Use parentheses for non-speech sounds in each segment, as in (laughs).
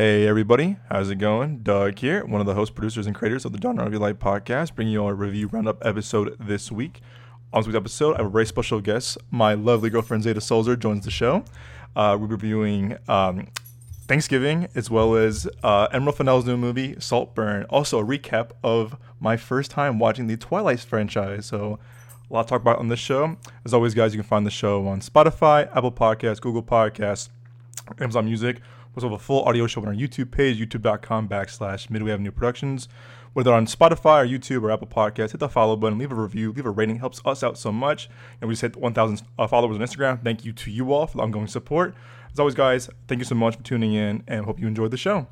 Hey everybody, how's it going? Doug here, one of the host, producers, and creators of the Genre of Your Life podcast, bringing you our review roundup episode this week. On this week's episode, I have a very special guest. My lovely girlfriend Zayda Sulzer joins the show. Uh, we're reviewing um, Thanksgiving as well as uh, Emerald Fennell's new movie Saltburn. Also, a recap of my first time watching the Twilight franchise. So, a lot to talk about on this show. As always, guys, you can find the show on Spotify, Apple Podcasts, Google Podcasts, Amazon Music. We also have a full audio show on our YouTube page, youtube.com backslash Midway Avenue Productions. Whether on Spotify or YouTube or Apple Podcasts, hit the follow button, leave a review, leave a rating. Helps us out so much. And we just hit 1,000 uh, followers on Instagram. Thank you to you all for the ongoing support. As always, guys, thank you so much for tuning in and hope you enjoyed the show.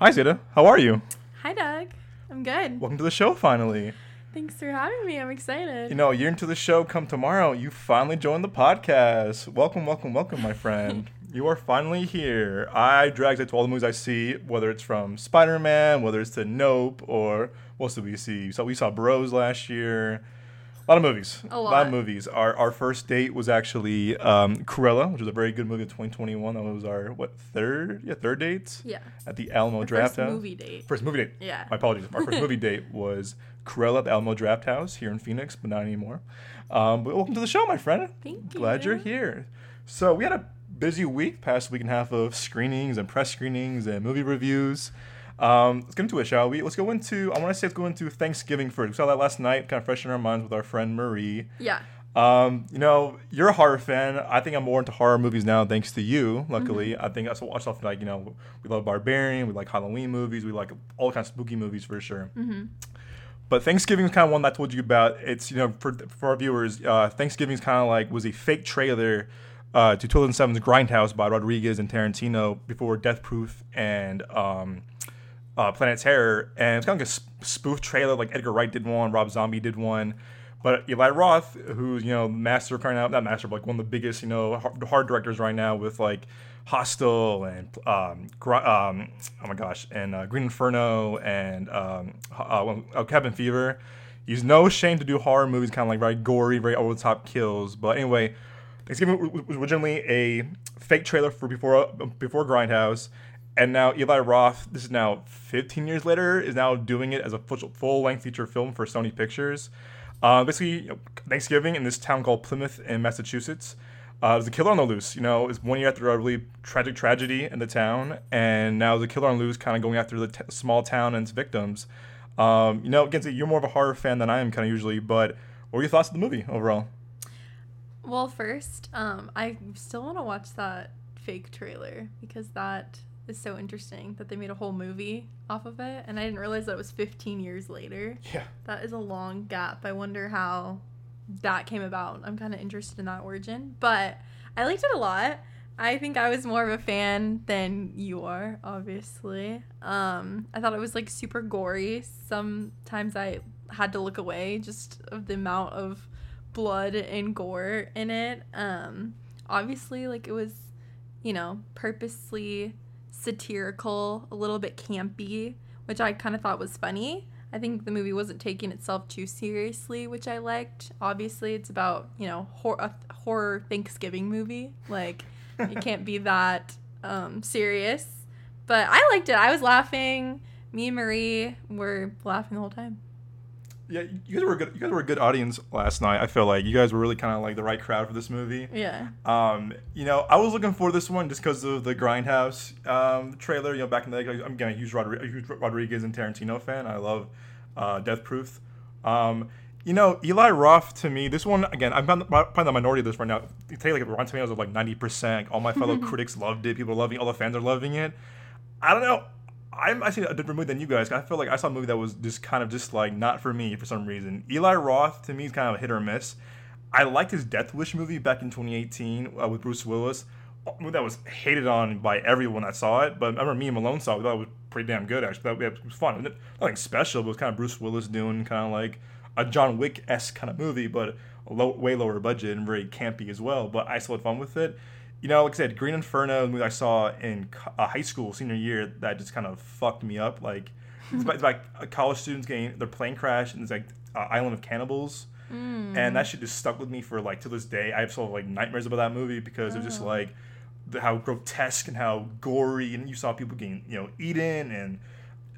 Hi, Zayda. How are you? Hi, Doug. I'm good. Welcome to the show finally. Thanks for having me. I'm excited. You know, a year into the show, come tomorrow, you finally joined the podcast. Welcome, welcome, welcome, my friend. You are finally here. I dragged it to all the movies I see, whether it's from Spider Man, whether it's to Nope, or what else did we see? So we saw Bros last year. A lot of movies. A of lot. Of movies. Our, our first date was actually um, Cruella, which was a very good movie in 2021. That was our, what, third? Yeah, third date? yeah. At the Alamo Our Draft first House. movie date. First movie date. Yeah. My apologies. Our first (laughs) movie date was Cruella at the Alamo Draft House here in Phoenix, but not anymore. Um, but welcome to the show, my friend. Thank Glad you're you. here. So we had a busy week, past week and a half of screenings and press screenings and movie reviews. Um, let's get into it, shall we? Let's go into. I want to say let's go into Thanksgiving first. We saw that last night, kind of fresh in our minds with our friend Marie. Yeah. Um, you know, you're a horror fan. I think I'm more into horror movies now, thanks to you. Luckily, Mm-hmm. I think I watch stuff like you know, we love Barbarian, we like Halloween movies, we like all kinds of spooky movies for sure. Mm-hmm. But Thanksgiving is kind of one that I told you about. It's you know for for our viewers, uh, Thanksgiving is kind of like was a fake trailer uh, to 2007's Grindhouse by Rodriguez and Tarantino before Death Proof and um, uh, Planet Terror, and it's kind of like a sp- spoof trailer. Like Edgar Wright did one, Rob Zombie did one, but Eli Roth, who's you know master crying out, not master, but like one of the biggest you know hard, directors right now with like Hostel and um, Gr- um oh my gosh, and uh, Green Inferno and um, uh, uh, Cabin Fever. He's no shame to do horror movies, kind of like very gory, very over the top kills. But anyway, Thanksgiving was originally a fake trailer for before before Grindhouse, and now Eli Roth. This is now 15 years later. Is now doing it as a full length feature film for Sony Pictures. Uh, basically, you know, Thanksgiving in this town called Plymouth in Massachusetts. Uh, there's a killer on the loose. You know, it's one year after a really tragic tragedy in the town, and now the killer on the loose, kind of going after the t- small town and its victims. Um, you know, again, you're more of a horror fan than I am, kind of usually. But what were your thoughts of the movie overall? Well, first, um, I still want to watch that fake trailer because that is so interesting that they made a whole movie off of it, and I didn't realize that it was 15 years later. Yeah. That is a long gap. I wonder how that came about. I'm kind of interested in that origin, but I liked it a lot. I think I was more of a fan than you are, obviously. Um, I thought it was like super gory. Sometimes I had to look away just of the amount of blood and gore in it. Um, obviously, like it was, you know, purposely satirical, a little bit campy, which I kind of thought was funny. I think the movie wasn't taking itself too seriously, which I liked. Obviously, it's about you know hor- a horror Thanksgiving movie. Like it can't be that um, serious. But I liked it. I was laughing. Me and Marie were laughing the whole time. Yeah, you guys were a good. You guys were a good audience last night. I feel like you guys were really kind of like the right crowd for this movie. Yeah. Um, you know, I was looking for this one just because of the Grindhouse um, trailer. You know, back in the day, I'm again a huge, Rodri- a huge Rodriguez and Tarantino fan. I love uh, Death Proof. Um, you know, Eli Roth to me, this one again, I'm probably the minority of this right now. You take like Rotten Tomatoes of like 90. percent All my fellow (laughs) critics loved it. People are loving. it. All the fans are loving it. I don't know. I'm a different movie than you guys. I feel like I saw a movie that was just kind of just like not for me for some reason. Eli Roth to me is kind of a hit or miss. I liked his Death Wish movie back in 2018 uh, with Bruce Willis. A movie that was hated on by everyone that saw it, but I remember me and Malone saw it. We thought it was pretty damn good actually. That- It was fun. Nothing special, but it was kind of Bruce Willis doing kind of like a John Wick esque kind of movie, but low, way lower budget and very campy as well. But I still had fun with it you know, like I said, Green Inferno, a movie I saw in co- uh, high school, senior year, that just kind of fucked me up. Like, it's (laughs) about, it's about uh, college students getting their plane crash, and it's like uh, Island of Cannibals, and that shit just stuck with me for like to this day. I have sort of like nightmares about that movie because it was just Oh. like the, how grotesque and how gory, and you saw people getting you know eaten, and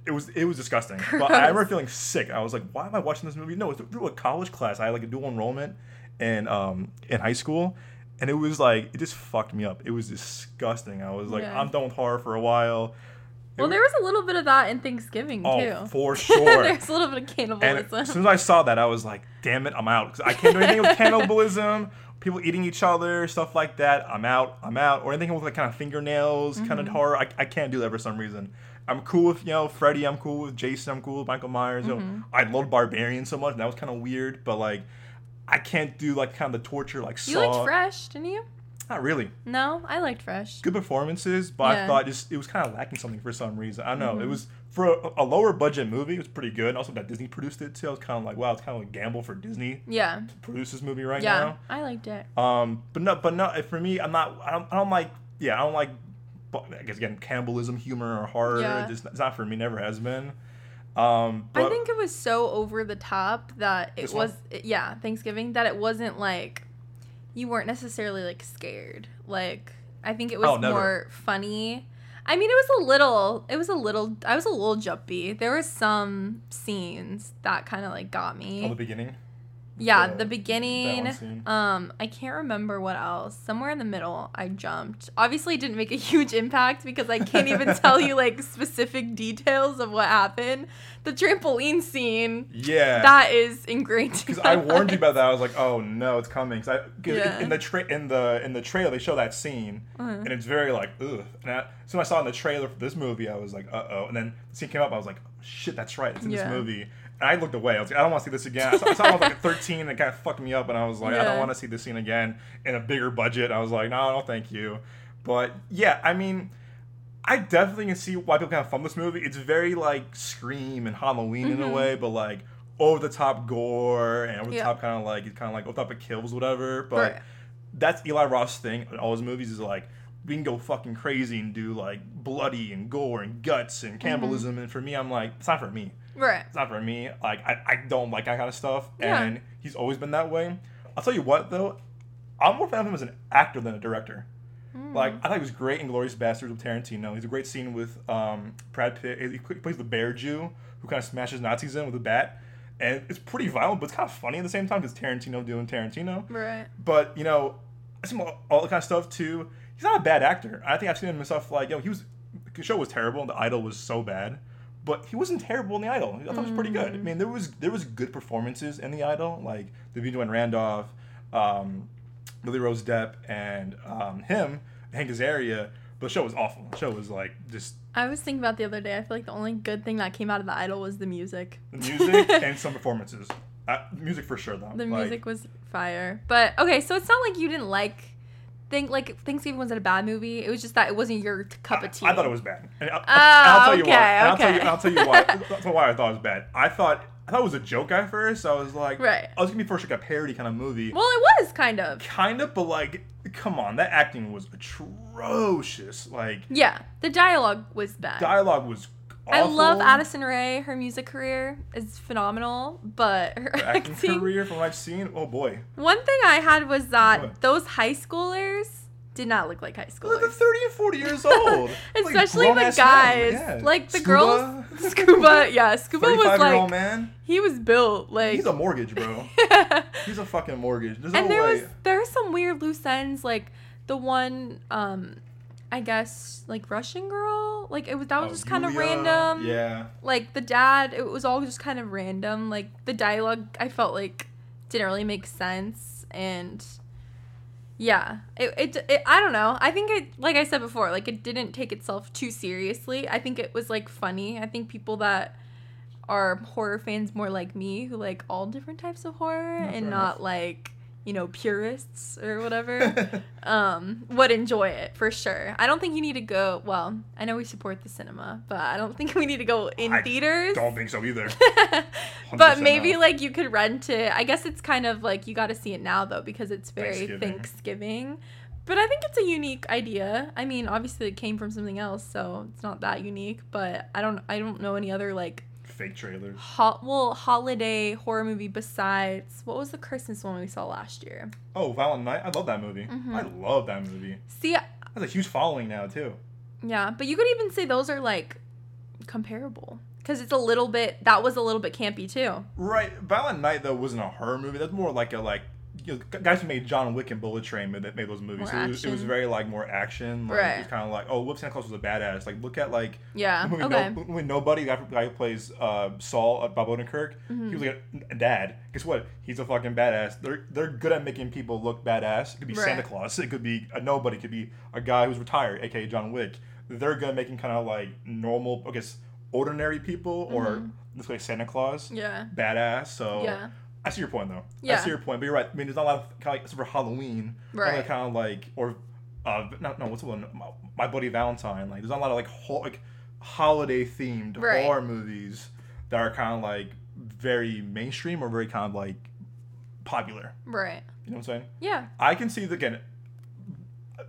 it was it was disgusting. But I remember feeling sick. I was like, why am I watching this movie? No, it's through a college class. I had like a dual enrollment in um in high school. And it was like it just fucked me up. It was disgusting. I was like, Yeah. I'm done with horror for a while. Well, there was a little bit of that in Thanksgiving Oh, too. for (laughs) sure. There's a little bit of And cannibalism. as soon as I saw that, I was like, damn it, I'm out. 'Cause I can't do anything with (laughs) cannibalism, people eating each other, stuff like that. I'm out. I'm out. Or anything with like kind of fingernails, kind Mm-hmm. of horror. I, I can't do that for some reason. I'm cool with, you know, Freddy. I'm cool with Jason. I'm cool with Michael Myers. You know, Mm-hmm. I love Barbarian so much. And that was kind of weird. But like, I can't do like kind of the torture like you Saw. liked Fresh, didn't you? Not really. No, I liked Fresh. Good performances, but I thought just it was kind of lacking something for some reason. I don't know. Mm-hmm. It was for a, a lower budget movie. It was pretty good. Also, that Disney produced it too. I was kind of like, wow, it's kind of a gamble for Disney Yeah. to produce this movie right Yeah, now. I liked it. Um, but no, but no. For me, I'm not. I don't, I don't like. Yeah, I don't like. I guess again, cannibalism, humor, or horror. Yeah. It just, it's not for me. Never has been. Um, but I think it was so over the top that it was yeah, Thanksgiving that it wasn't like you weren't necessarily like scared. Like I think it was Oh, more funny. I mean, it was a little it was a little I was a little jumpy. There were some scenes that kind of like got me. from the beginning. Yeah, the- the beginning. Um, I can't remember what else. Somewhere in the middle, I jumped. Obviously, it didn't make a (laughs) huge impact because I can't even (laughs) tell you like specific details of what happened. The trampoline scene Yeah. that is ingrained. because I warned you about that. I was like, "Oh no, it's coming." 'Cause I, cause Yeah. in, in the tra- in the in the trailer they show that scene, Uh-huh. and it's very like, ugh. And I, so when I saw in the trailer for this movie, I was like, "Uh oh." And then the scene came up, I was like, "Shit, that's right. It's in Yeah. this movie." And I looked away. I was like, "I don't want to see this again." I saw, I saw it when I was like 13, and it kind of fucked me up. And I was like, "I don't want to see this scene again in a bigger budget." I was like, "No, no, thank you." But yeah, I mean. I definitely can see why people kind of fun this movie. It's very like Scream and Halloween in a Mhm. way, but like over the top gore and over the Yeah. top kind of like it's kind of like over the top of kills, whatever. But Right. that's Eli Roth's thing in all his movies is like we can go fucking crazy and do like bloody and gore and guts and Mm-hmm. cannibalism. And for me, I'm like, it's not for me. Right. It's not for me. Like I, I don't like that kind of stuff. Yeah. And he's always been that way. I'll tell you what though, I'm more fan of him as an actor than a director. Mm. Like I thought he was great in *Glorious Basterds* with Tarantino. He's a great scene with um, Brad Pitt. He plays the bear Jew who kind of smashes Nazis in with a bat, and it's pretty violent, but it's kind of funny at the same time because Tarantino doing Tarantino. Right. But you know, I see all, all that kind of stuff too. He's not a bad actor. I think I've seen him in stuff like yo, he was the show was terrible. The Idol was so bad, but he wasn't terrible in the Idol. I thought it was pretty good. I mean, there was there was good performances in the Idol, like Da'Vine Joy Randolph, um, Lily Rose Depp, and um, him, Hank Azaria. But the show was awful. The show was like just I was thinking about the other day. I feel like the only good thing that came out of the Idol was the music. the music (laughs) and some performances. Uh, music for sure though. The Like, music was fire. But okay, so it's not like you didn't like think like Thanksgiving wasn't a bad movie. It was just that it wasn't your cup of tea. I, I thought it was bad. And I'll, Oh, I'll tell you okay, why. I'll tell you. I'll tell you why. (laughs) That's why I thought it was bad. I thought I thought it was a joke at first. I was like, Right. Oh, I was gonna be first like a parody kind of movie. Well, it was kind of. kind of, but like, come on, that acting was atrocious. Like, Yeah, the dialogue was bad. dialogue was. I love. Addison Rae. Her music career is phenomenal, but her Her acting acting. career from what I've seen. Oh boy, One thing I had was that What? those high schoolers did not look like high Look, they're schoolers. thirty and forty years old. (laughs) Like, Especially the guys. Yeah. Like the Scuba, girls. (laughs) Scuba, yeah, Scuba was Thirty-five year old like man. he was built like He's a mortgage, bro. (laughs) He's a fucking mortgage. There's and no there way. was there are some weird loose ends like the one um I guess like Russian girl? Like it was that was Oh, just kind of random. Yeah. like the dad it was all just kind of random. Like the dialogue I felt like didn't really make sense. And yeah. It, it, it I don't know. I think it like I said before like it didn't take itself too seriously. I think it was like funny. I think people that are horror fans more like me who like all different types of horror No, and not enough. like you know purists or whatever (laughs) um would enjoy it for sure i don't think you need to go well i know we support the cinema but i don't think we need to go in I theaters Don't think so either. (laughs) but maybe no. like you could rent it i guess it's kind of like you got to see it now though because it's very Thanksgiving. thanksgiving but i think it's a unique idea i mean obviously it came from something else so it's not that unique but i don't i don't know any other like Fake trailers. ho- well holiday horror movie besides what was the christmas one we saw last year Oh, Violent Night. I love that movie. Mhm. I love that movie. See, has a huge following now too. Yeah, but you could even say those are like comparable because it's a little bit. That was a little bit campy too. Right, Violent Night though wasn't a horror movie. That's more like a like you know, guys who made John Wick and Bullet Train made, made those movies. So it was, it was very like more action. Like, It Right. was kind of like oh, Whoop Santa Claus was a badass. Like look at like Yeah. the movie Okay. no, movie Nobody. The guy, who plays uh, Saul, uh, Bob Odenkirk. Mm-hmm. He was like a, dad. Guess what? He's a fucking badass. They're they're good at making people look badass. It could be Santa Claus. It could be a nobody. It could be a guy who's retired, aka John Wick. They're good at making kind of like normal, I guess, ordinary people, or let's say Santa Claus Mm-hmm. Yeah. badass. So Yeah. I see your point though. Yeah. I see your point, but you're right. I mean, there's not a lot of kind of like for Halloween, Right. Kind of like or uh, no, no, what's the one? My, My Bloody Valentine. Like, there's not a lot of like ho- like holiday themed Right. horror movies that are kind of like very mainstream or very kind of like popular. Right. You know what I'm saying? Yeah. I can see the again.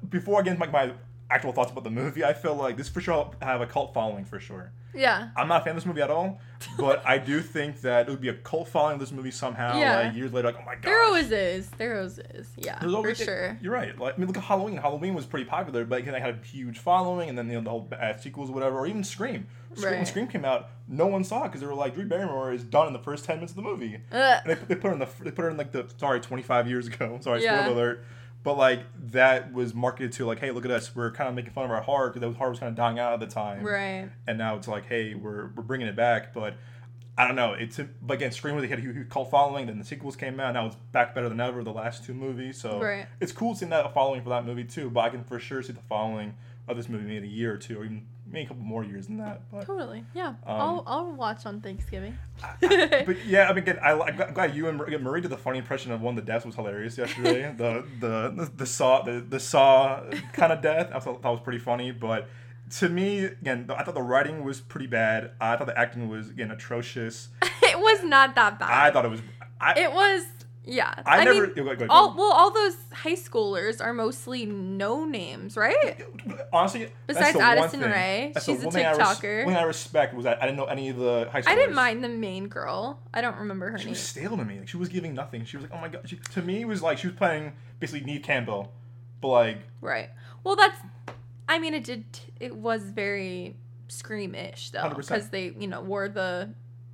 Before I get into like my actual thoughts about the movie, I feel like this for sure have a cult following for sure. Yeah. I'm not a fan of this movie at all, but I do think that it would be a cult following of this movie somehow. Yeah. Like years later, like oh my god. There always is. There always is. Yeah. There's For always- sure. You're right. Like I mean, look at Halloween. Halloween was pretty popular, but they had a huge following, and then you know, the whole uh, sequels, or whatever, or even Scream. Scream when Right. Scream came out, no one saw it because they were like, Drew Barrymore is done in the first ten minutes of the movie. Ugh. And they, they put her in the they put her in like the sorry 25 years ago. (laughs) Sorry, Yeah. spoiler alert. But like that was marketed to like, hey, look at us. We're kind of making fun of our horror because horror was kind of dying out at the time Right. and now it's like, hey, we're we're bringing it back. But I don't know. It's but again, Scream really had a huge cult following. Then the sequels came out. Now it's back better than ever. The last two movies, so Right. it's cool seeing that following for that movie too. But I can for sure see the following of this movie maybe in a year or two, or even maybe a couple more years than that. But Totally. Yeah. Um, I'll I'll watch on Thanksgiving. (laughs) but yeah, I mean, again, I, I'm glad- glad you and again, Marie did the funny impression of one of the deaths was hilarious yesterday. the, (laughs) the the the saw the the saw kind of death. I thought that was pretty funny, but to me, again, I thought the writing was pretty bad. I thought the acting was again atrocious. (laughs) it was not that bad. I thought it was. I, it was. Yeah. I never- mean, go go ahead. all well, all those high schoolers are mostly no names, right? honestly, Besides Addison thing- Rae, that's the she's a one thing I res- TikToker. One thing I respect was that I didn't know any of the high schoolers. I didn't mind the main girl. I don't remember her She name. was stale to me. Like she was giving nothing. She was like, oh my god. She, to me, it was like she was playing basically Neve Campbell, but like Right. Well, that's. I mean, it did. It was very scream-ish though, because they, you know, wore the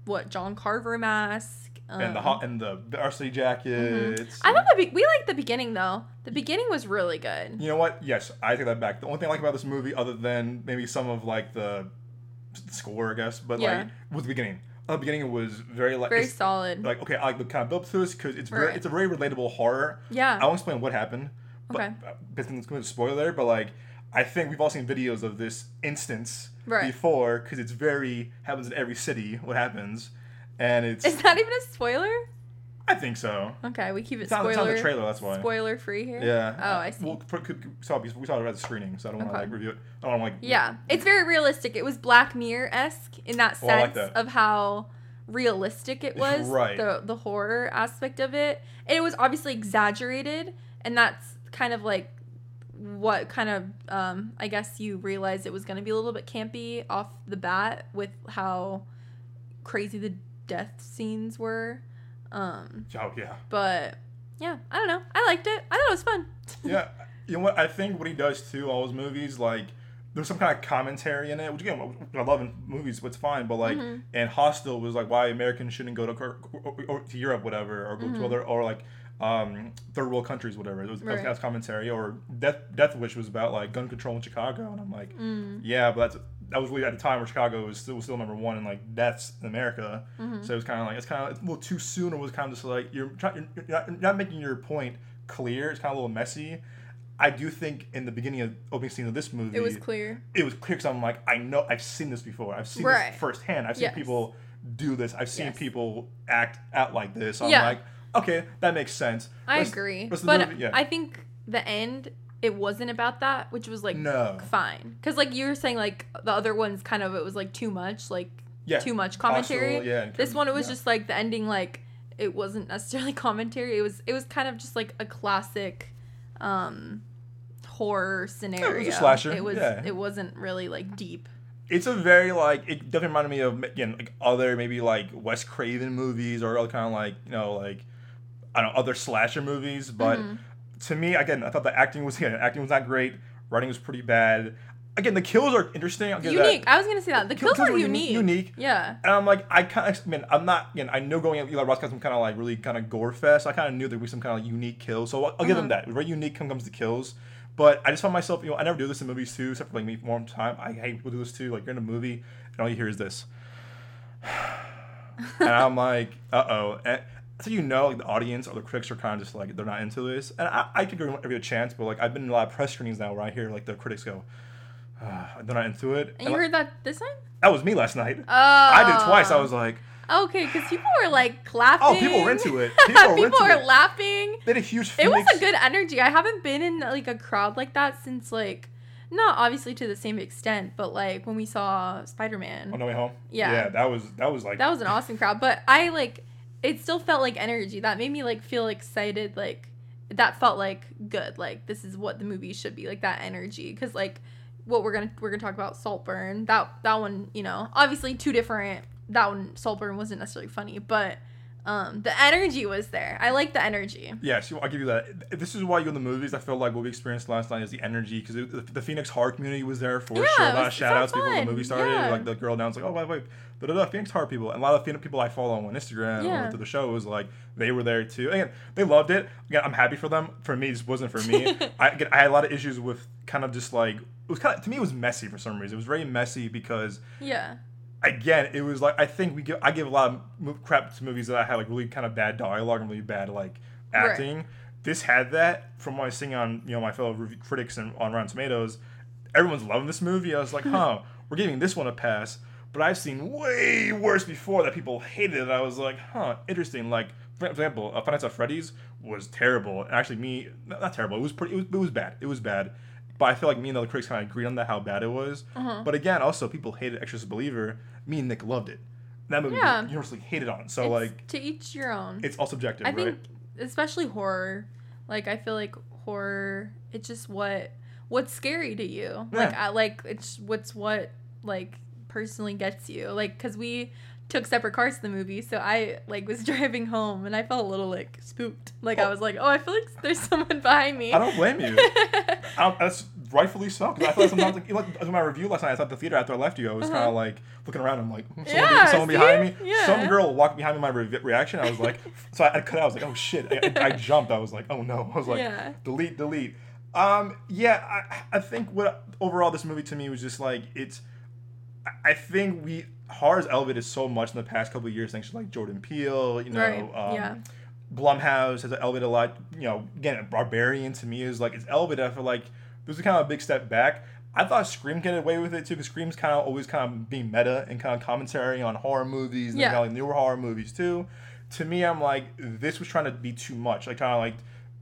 what John Carver mask. And the um, hot and the varsity jackets. I thought the be- we liked the beginning though. The beginning was really good. You know what? Yes, I take that back. The only thing I like about this movie, other than maybe some of like the score, I guess, but Yeah. like was the beginning. The beginning, it was very like Very solid. like okay, I like the kind of build to this because it's very it's a very relatable horror. Yeah. I won't explain what happened. But, Okay. uh, Because it's going to spoil there, but like I think we've all seen videos of this instance Right. before because it's very happens in every city. What happens, and it's Is that even a spoiler? I think so. Okay, we keep it It's not, it's spoiler not the trailer. That's why. spoiler free here. Yeah. Oh, I see. Well, for, could, we saw it- we saw it at the screening, so I don't want to Okay. like review it. I don't want to like. Yeah, it's very realistic. It was Black Mirror esque in that Oh, I like sense that. of how realistic it was. (laughs) Right. The the horror aspect of it. And it was obviously exaggerated, and that's kind of like what kind of um I guess you realized it was going to be a little bit campy off the bat with how crazy the death scenes were. Um Oh yeah. but yeah, I don't know. I liked it. I thought it was fun. (laughs) Yeah. You know what? I think what he does too, all his movies, like there's some kind of commentary in it, which again I love in movies, but it's fine. But like, Mm-hmm. and Hostel was like why Americans shouldn't go to or, or, or to Europe, whatever, or go Mm-hmm. to other or like um, third world countries, whatever. It was that was commentary. Or Death Death Wish was about like gun control in Chicago, and I'm like, Mm. yeah, but that's that was really at the time where Chicago was still was still number one in like deaths in America. Mm-hmm. So it was kind of like it's kind of a little too soon. It was kind of just like you're trying you're, you're, not, you're not making your point clear. It's kind of a little messy. I do think in the beginning of opening scene of this movie, It was clear. it was clear because I'm like, I know I've seen this before. I've seen Right. this firsthand. I've seen Yes. people do this. I've seen Yes. people act out like this. So I'm like, okay, that makes sense. I agree. But yeah. I think the end it wasn't about that, which was like No. fine. Cuz like you were saying like the other ones kind of it was like too much, like Yeah. too much commentary. Hostel, yeah, This one it was yeah. just like the ending like it wasn't necessarily (laughs) commentary. It was it was kind of just like a classic um horror scenario. It was a slasher, It was yeah. it wasn't really like deep. it's a very like it definitely reminded me of again like other maybe like Wes Craven movies or other kind of like you know like I don't know other slasher movies. But Mm-hmm. To me, again, I thought the acting was (laughs) again acting was not great. Writing was pretty bad. Again, the kills are interesting. I'll give that. unique. I was gonna say that the Kills kills, are unique. unique. Yeah. And I'm like, I kind of, I mean, I'm not, again, I know going at Eli Roth got some kind of like really kind of gore fest. I kind of knew there'd be some kind of unique kills. So I'll, I'll give them Uh-huh. that. Very unique when it comes to kills. But I just found myself, you know, I never do this in movies too, except for like me one time. I hate people do this too. Like you're in a movie and all you hear is this. (sighs) and I'm like, uh oh. And so you know, like the audience or the critics are kind of just like they're not into this. And I, I could give it a chance, but like I've been in a lot of press screenings now where I hear like the critics go, uh, they're not into it. And you like, heard that this time? that was me last night. Oh. I did twice. I was like, Okay, because people were like clapping. Oh, people were into it. (laughs) People were were it. laughing. they had a huge. It was a good energy. I haven't been in like a crowd like that since like not obviously to the same extent, but like when we saw Spider Man. On the way home. Yeah. Yeah, that was that was like That was an awesome crowd, but I like it still felt like energy. That made me like feel excited like that felt like good. Like this is what the movie should be. Like that energy cuz like what we're to we're to talk about Saltburn. That that one, you know, obviously two different that one Saltburn wasn't necessarily funny, but um the energy was there. I like the energy. Yeah, so I'll give you that. This is why you go in the movies. I feel like what we experienced last night is the energy because the, the Phoenix horror community was there for Yeah, sure. A lot of shout outs the movie started. Yeah. Like the girl down was like, oh, by the way, da da da, Phoenix horror people. And a lot of Phoenix people I follow on Instagram Yeah. or through the show was like, they were there too. Again, they loved it. Again, I'm happy for them. For me, this wasn't for me. (laughs) I, again, I had a lot of issues with kind of just like, it was kind of, to me, it was messy for some reason. It was very messy because Yeah. Again, it was like I think we give I give a lot of crap to movies that I had like really kind of bad dialogue and really bad like Right. acting. This had that from what I seeing on you know my fellow review critics and on Rotten Tomatoes. Everyone's loving this movie. I was like, (laughs) huh, we're giving this one a pass. But I've seen way worse before that people hated it. I was like, huh, interesting. Like for example, uh, Five Nights at Freddy's was terrible. Actually, me not, not terrible. It was pretty. It was, it was bad. It was bad. But I feel like me and the other critics kind of agreed on that how bad it was. Uh-huh. But again, also people hated Exorcist Believer. Me and Nick loved it. That movie Yeah. universally hated on. So It's like, to each your own. it's all subjective, I right? think especially horror. Like I feel like horror it's just what what's scary to you. Like I like it's what's what like personally gets you. Like cuz we took separate cars to the movie, so I like was (laughs) driving home and I felt a little like spooked. Like I Oh. was like, "Oh, I feel like there's (laughs) someone behind me." I don't blame you. (laughs) I, that's rightfully so. Because I feel like sometimes, like, like in my review last night, I thought the theater after I left you, I was Uh-huh. kind of like looking around. I'm like, someone, Yeah, be, someone behind me. Yeah. Some girl walked behind me. My re- reaction, I was like, so I, I cut out. I was like, oh shit. I, I jumped. I was like, oh no. I was like, Yeah. delete, delete. Um, yeah, I, I think what overall this movie to me was just like it's. I- I think we horror's elevated so much in the past couple of years thanks to like Jordan Peele, you know, Right, um, yeah. Blumhouse has elevated a lot. You know, again, Barbarian to me is like it's elevated. I feel like this is kind of a big step back. I thought Scream get away with it too, because Scream's kind of always kind of being meta and kind of commentary on horror movies and Yeah. kind of like newer horror movies too. To me, I'm like this was trying to be too much, like kind of like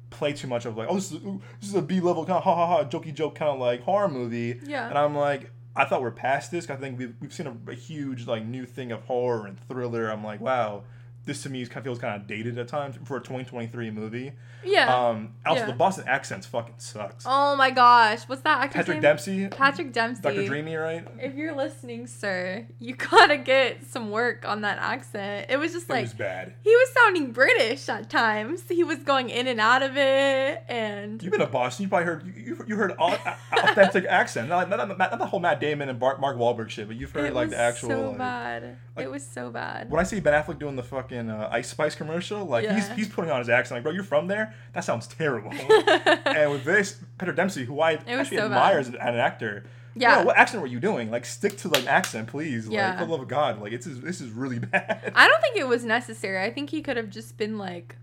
play too much of like oh this is ooh, this is a B level kind of ha ha ha jokey joke kind of like horror movie. Yeah. And I'm like I thought we're past this. I think we've, we've seen a, a huge like new thing of horror and thriller. I'm like wow. This to me kind of feels kind of dated at times for a 2023 movie. yeah. Um, also, Yeah. the Boston accents fucking sucks. oh my gosh, what's that Patrick name? Dempsey, Patrick Dempsey. Dr. Dreamy, right? If you're listening, sir, you gotta get some work on that accent. It was just it like was bad. he was sounding British at times. He was going in and out of it, and You've been to Boston. You probably heard you, you, heard all, authentic (laughs) accent. Not, not, not, not the whole Matt Damon and Bar- Mark Wahlberg shit, but you've heard it like the actual. so like- bad. like- it was so bad. when I see Ben Affleck doing the fucking uh, Ice Spice commercial, like he's Yeah. he's putting on his accent. Like, bro, you're from there? That sounds terrible. (laughs) and with this, Peter Dempsey, who I actually so admire as an, an actor. Yeah. Bro, what accent were you doing? Like, stick to like accent, please. Like, Yeah. for the love of God, like it's this is really (laughs) bad. I don't think it was necessary. I think he could have just been like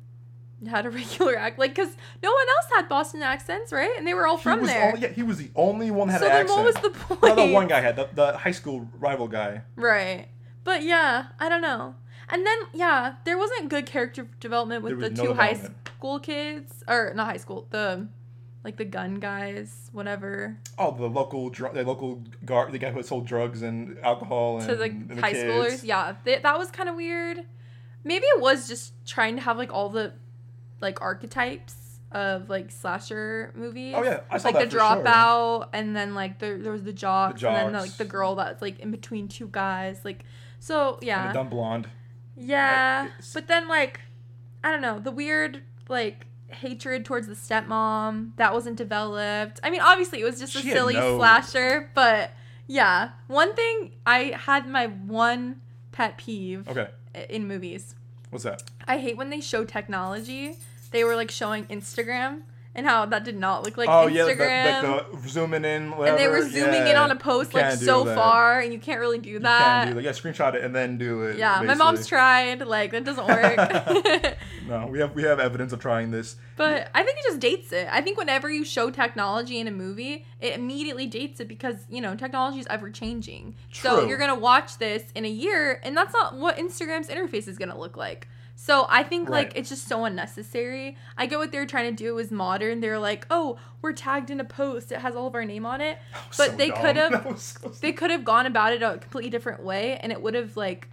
had a (laughs) regular act, like because no one else had Boston accents, right? And they were all He from was there. Only, yeah, he was the only one that had so an then, accent. what was the point? No, the one guy had the, the high school rival guy. Right. But yeah, I don't know. And then yeah, there wasn't good character development with the no two high school kids or not high school, the like the gun guys, whatever. Oh, the local dr- the local guard, the guy who sold drugs and alcohol and, to the, and the high kids. schoolers. Yeah, they, that was kind of weird. Maybe it was just trying to have like all the like archetypes of like slasher movies. Oh yeah, I saw like that the for sure. dropout, and then like there there was the jocks, and then jocks. like the girl that's like in between two guys. Like, so yeah, And the dumb blonde. Yeah, It's- but then like, I don't know the weird like hatred towards the stepmom that wasn't developed. I mean, obviously it was just a silly no- slasher, but yeah. One thing I had my one pet peeve Okay, in movies. what's that? I hate when they show technology. They were like showing Instagram and how that did not look like oh yeah, Instagram. the, like the zooming in. Whatever. and they were zooming in on a post like so that. far, and you can't really do You that. can't do that. Yeah, screenshot it and then do it. yeah, my mom's tried. Like that doesn't work. (laughs) (laughs) No, we have we have evidence of trying this. But I think it just dates it. I think whenever you show technology in a movie, it immediately dates it because, you know, technology is ever changing. True. So you're going to watch this in a year, and that's not what Instagram's interface is going to look like. So I think, like, it's just so unnecessary. I get what they're trying to do was modern. They're like, oh, we're tagged in a post. It has all of our name on it. (laughs) But so they could have (laughs) so they could have gone about it a completely different way and it would have like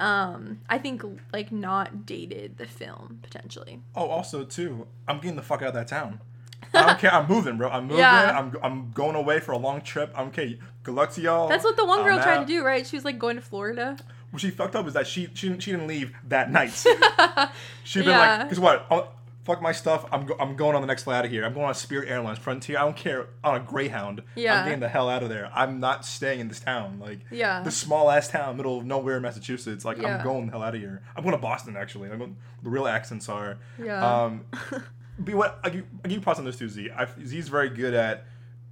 um i think like not dated the film potentially Oh, also too, I'm getting the fuck out of that town. (laughs) I don't care. I'm moving, bro. I'm moving. Yeah. I'm I'm going away for a long trip. I'm okay. Good luck to y'all. that's what the one I'm girl tried out. to do right she was like going to florida What she fucked up is that she she didn't, she didn't leave that night. (laughs) She'd been Yeah. like, because what? Oh, fuck my stuff. I'm go- I'm going on the next flight out of here. I'm going on Spirit Airlines, Frontier. I don't care. On a Greyhound. Yeah. I'm getting the hell out of there. I'm not staying in this town. Like Yeah. this small ass town, middle of nowhere, Massachusetts. Like Yeah. I'm going the hell out of here. I'm going to Boston actually. I'm going, the real accents are. Yeah. Um, (laughs) but what I give, I give you props on this too, Z. I, Z's very good at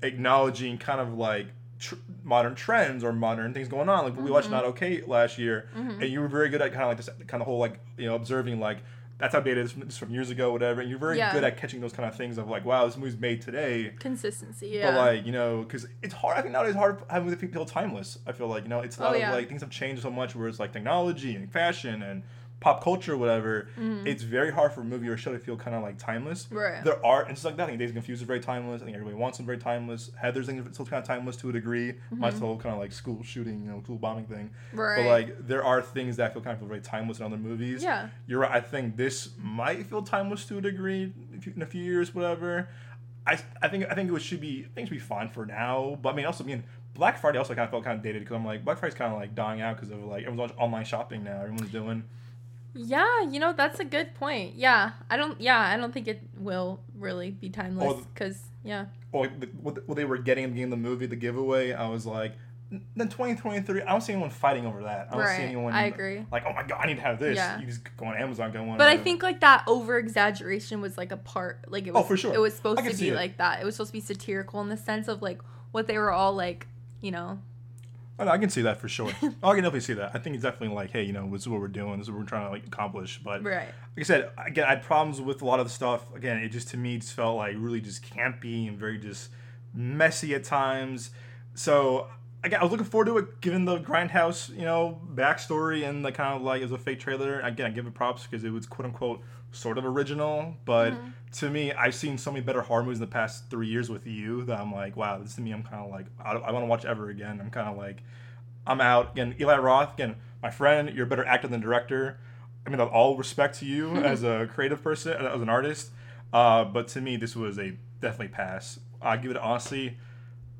acknowledging kind of like tr- modern trends or modern things going on. Like we watched Mm-hmm. Not Okay last year, and you were very good at kind of like this kind of whole like you know observing like that's. This, this is from years ago, whatever. And you're very Yeah. good at catching those kind of things of like, wow, this movie's made today. consistency yeah But like you know, because it's hard. I think nowadays it's hard having the people timeless. I feel like you know, it's a lot Oh, of yeah. like things have changed so much. Where it's like technology and fashion and pop culture, or whatever. It's very hard for a movie or a show to feel kind of like timeless. Mm-hmm. Right. There are and it's like that. I think Dazed and Confused is very timeless. I think Everybody Wants Some very timeless. Heather's thing is still kind of timeless to a degree. My whole kind of like school shooting, you know, school bombing thing. Mm-hmm. Right. But like there are things that feel kind of very timeless in other movies. Yeah. You're right. I think this might feel timeless to a degree in a few years, whatever. I, I think I think it should be I think it should be fine for now. But I mean, also I mean, Black Friday also kind of felt kind of dated because I'm like Black Friday's kind of like dying out because of like everyone's watching online shopping now. Everyone's doing. Yeah you know that's a good point yeah i don't yeah i don't think it will really be timeless Oh, because yeah Or the, what, what they were getting at the beginning of the movie, the giveaway. I was like, "N- then 2023. I don't see anyone fighting over that. I don't see Right, anyone. I agree. Like, oh my god, I need to have this. Yeah. You just go on Amazon, go on. but i think like that over exaggeration was like a part like it oh, was Oh, for sure. it was supposed to be like that it was supposed to be satirical in the sense of like what they were all like you know Oh, I, know, I can see that for sure. (laughs) oh, I can definitely see that. I think it's definitely like, hey, you know, this is what we're doing. This is what we're trying to like accomplish. But right like I said, again, I had problems with a lot of the stuff. Again, it just to me just felt like really just campy and very just messy at times. So again, I was looking forward to it, given the Grindhouse, you know, backstory and the kind of like it was a fake trailer. Again, I give it props because it was quote unquote sort of original. But mm-hmm. to me, I've seen so many better horror movies in the past three years with you that I'm like, wow, this to me, I'm kind of like, I, I want to watch ever again. I'm kind of like, I'm out. Again, Eli Roth, again, my friend, you're a better actor than director. I mean, all respect to you mm-hmm. as a creative person, uh, as an artist. Uh, but to me, this was a definitely pass. I give it honestly,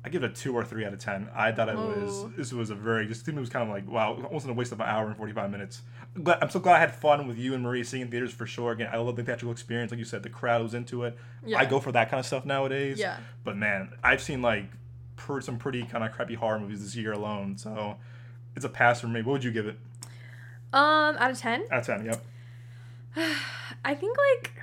I give it a two or three out of ten. I thought it was oh. this was a very just to me it was kind of like wow, it wasn't a waste of an hour and forty five minutes. I'm, glad, I'm so glad I had fun with you and Marie seeing theaters for sure. Again, I love the theatrical experience, like you said, the crowd was into it. Yeah. I go for that kind of stuff nowadays. Yeah. But man, I've seen like per, some pretty kind of crappy horror movies this year alone, so it's a pass for me. What would you give it? um out of 10 Out of ten. Yep. (sighs) i think like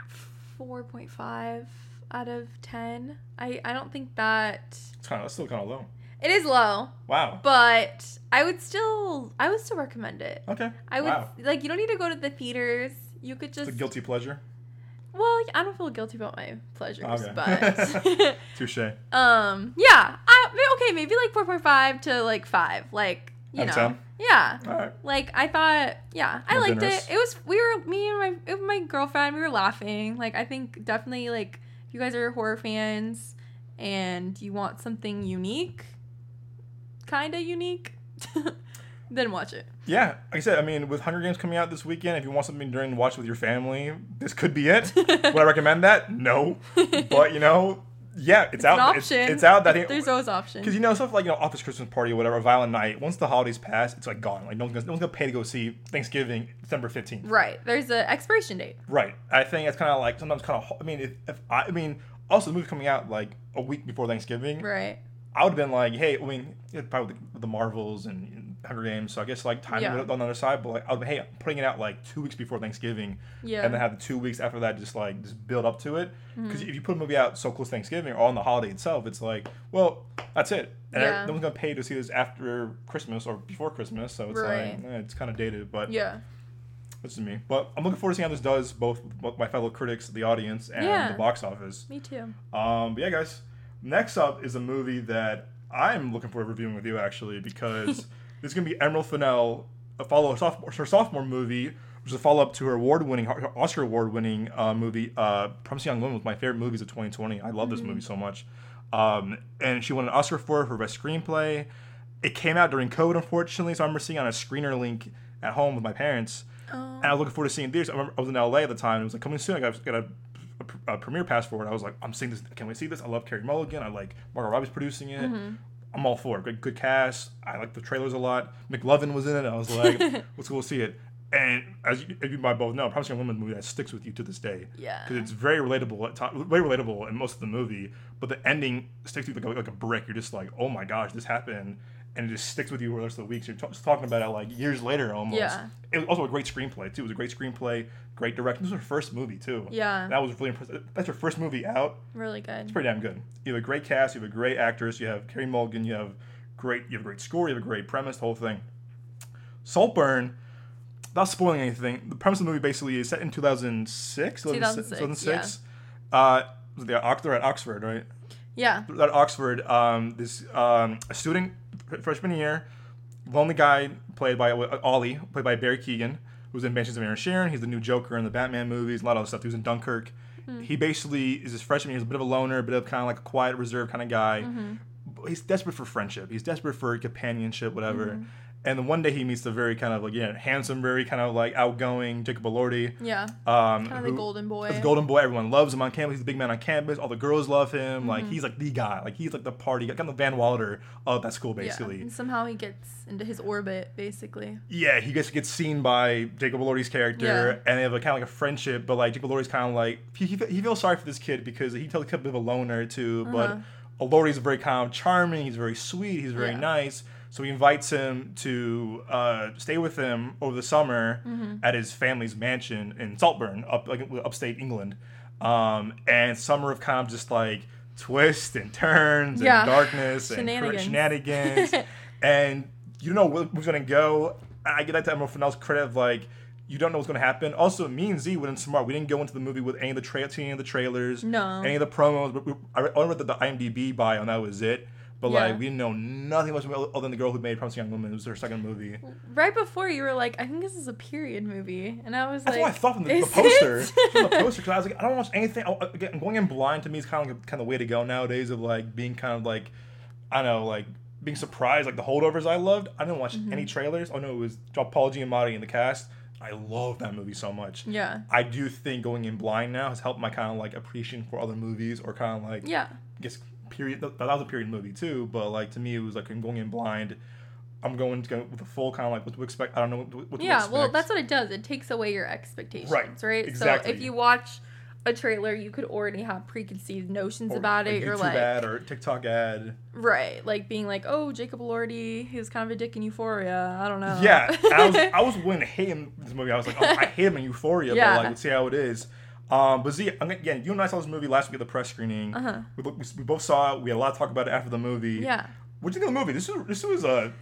4.5 out of 10 i i don't think that It's kind of it's still kind of low. It is low Wow. but i would still i would still recommend it Okay. i would Wow. like you don't need to go to the theaters you could It's just a guilty pleasure. well i don't feel guilty about my pleasures Okay. but (laughs) Touche. um yeah I, okay maybe like 4.5 to like 5 like you Out know 10? yeah All right. like I thought, yeah, I liked generous. it. It was we were me and my it was my girlfriend. We were laughing. Like I think definitely like if you guys are horror fans and you want something unique, kind of unique, (laughs) then watch it. Yeah, like I said, I mean, with Hunger Games coming out this weekend, if you want something during watch with your family, this could be it. (laughs) Would I recommend that? No, (laughs) but you know, yeah, it's, It's out. It's, option. it's out that There's always options. because you know stuff like you know office Christmas party or whatever, violent night. Once the holidays pass, it's like gone. Like no one's gonna, no one's gonna pay to go see Thanksgiving December fifteenth. right. There's an expiration date. Right. I think it's kind of like sometimes kind of. I mean, if, if I, I mean, also the movie coming out like a week before Thanksgiving. Right. I would have been like, hey, I mean, probably the Marvels and Hunger Games, so I guess like time Yeah. on the other side. But like, I would, hey, I'm putting it out like two weeks before Thanksgiving, Yeah. and then have the two weeks after that just like just build up to it. Mm-hmm. Because if you put a movie out so close to Thanksgiving or on the holiday itself, it's like, well, that's it. And Yeah. no one's gonna pay to see this after Christmas or before Christmas, so it's Right. like eh, it's kind of dated. But Yeah. this is me. But I'm looking forward to seeing how this does, both my fellow critics, the audience, and Yeah. the box office. Me too. Um, but yeah, guys. Next up is a movie that I'm looking forward to reviewing with you actually because (laughs) this is gonna be Emerald Fennell, a follow her sophomore, her sophomore movie, which is a follow up to her award winning, Oscar award winning uh, movie. Uh, Promising Young Woman was my favorite movies of 2020. I love this movie so much. Um, and she won an Oscar for it for best screenplay. It came out during COVID, unfortunately, so I remember seeing it on a screener link at home with my parents. Oh. And I was looking forward to seeing theaters. I remember I was in LA at the time. It was like coming soon. I got, got a, a, a premiere pass for it. I was like, I'm seeing this. Can we see this? I love Carey Mulligan. I like Margot Robbie's producing it. Mm-hmm. I'm all for it. Good, good cast. I like the trailers a lot. McLovin was in it. I was like, (laughs) let's go see it. And as you, as you might both know, Promising Young Woman movie that sticks with you to this day. Yeah. Because it's very relatable at time, very relatable in most of the movie, but the ending sticks with you like a, like a brick. You're just like, oh my gosh, this happened, and it just sticks with you for the rest of the week. So you're t- talking about it like years later almost. Yeah. It was also a great screenplay too. It was a great screenplay, great direction. This was her first movie too. Yeah. That was really impressive. That's her first movie out. Really good. It's pretty damn good. You have a great cast. You have a great actress. You have Carey Mulligan. You have great. You have a great score. You have a great premise. The whole thing. Saltburn. Without spoiling anything, the premise of the movie basically is set in 2006. 2006, 2006. Uh, they're at Oxford, right? Yeah. At Oxford, um, this um, a student freshman year, lonely guy played by uh, Ollie, played by Barry Keoghan, who's in Banshees of Inisherin. He's the new Joker in the Batman movies, a lot of other stuff. He was in Dunkirk. Hmm. He basically is his freshman year. He's a bit of a loner, a bit of kind of like a quiet, reserved kind of guy. But He's desperate for friendship. He's desperate for companionship, whatever. Mm-hmm. And then one day he meets the very kind of like yeah, handsome, very kind of like outgoing Jacob Elordi. Yeah. Um, Kind of the golden boy. the golden boy. Everyone loves him on campus. He's the big man on campus. All the girls love him. Like Mm-hmm. he's like the guy. Like he's like the party guy, kind of the Van Wilder of that school, Yeah. basically. And somehow he gets into his orbit, basically. Yeah, he gets gets seen by Jacob Elordi's character, Yeah. and they have a kind of like a friendship. But like Jacob Elordi's kind of like he, he, he feels sorry for this kid because he tells a bit of a loner too. Uh-huh. But Elordi's very kind of charming. He's very sweet. He's very Yeah. nice. So he invites him to uh, stay with him over the summer Mm-hmm. at his family's mansion in Saltburn, up like upstate England. Um, and summer of kind of just like twists and turns Yeah. and darkness and Shenanigans. shenanigans. (laughs) and you don't know where who's gonna go. I get that to Emerald Fennell's credit of like you don't know what's gonna happen. Also, me and Z went smart. We didn't go into the movie with any of the tra- any of the trailers, No. any of the promos. But we, I re- I only read the, the IMDb bio, and that was it. But Yeah. like we didn't know nothing much about other than the girl who made Promising Young Woman. It was her second movie. Right before you were like, I think this is a period movie, and I was That's like, what I thought from the, the poster. from the poster, because I was like, I don't watch anything. Again, going in blind to me is kind of like, kind of the way to go nowadays. Of like being kind of like, I don't know, like being surprised. Like the holdovers, I loved. I didn't watch Mm-hmm. any trailers. Oh no, it was Paul Giamatti in the cast. I love that movie so much. yeah, I do think going in blind now has helped my kind of like appreciation for other movies or kind of like yeah, guess period. That, that was a period movie too, but like to me it was like I'm going in blind. I'm going to go with a full kind of like what to expect. I don't know what, what to yeah. Well, that's what it does. It takes away your expectations, Right, right? exactly. So if you watch a trailer, you could already have preconceived notions Or about it. You're YouTube like, ad or TikTok ad. right, like being like, oh, Jacob Elordi, he was kind of a dick in Euphoria. I don't know. Yeah, I was (laughs) I was willing to hate him in this movie. I was like, oh, I (laughs) hate him in Euphoria, Yeah. but like let's see how it is. Um, but Z, I'm- again, you and I saw this movie last week at the press screening. Uh-huh. We, we, we both saw it. We had a lot to talk about it after the movie. yeah. What do you think of the movie? This was this was a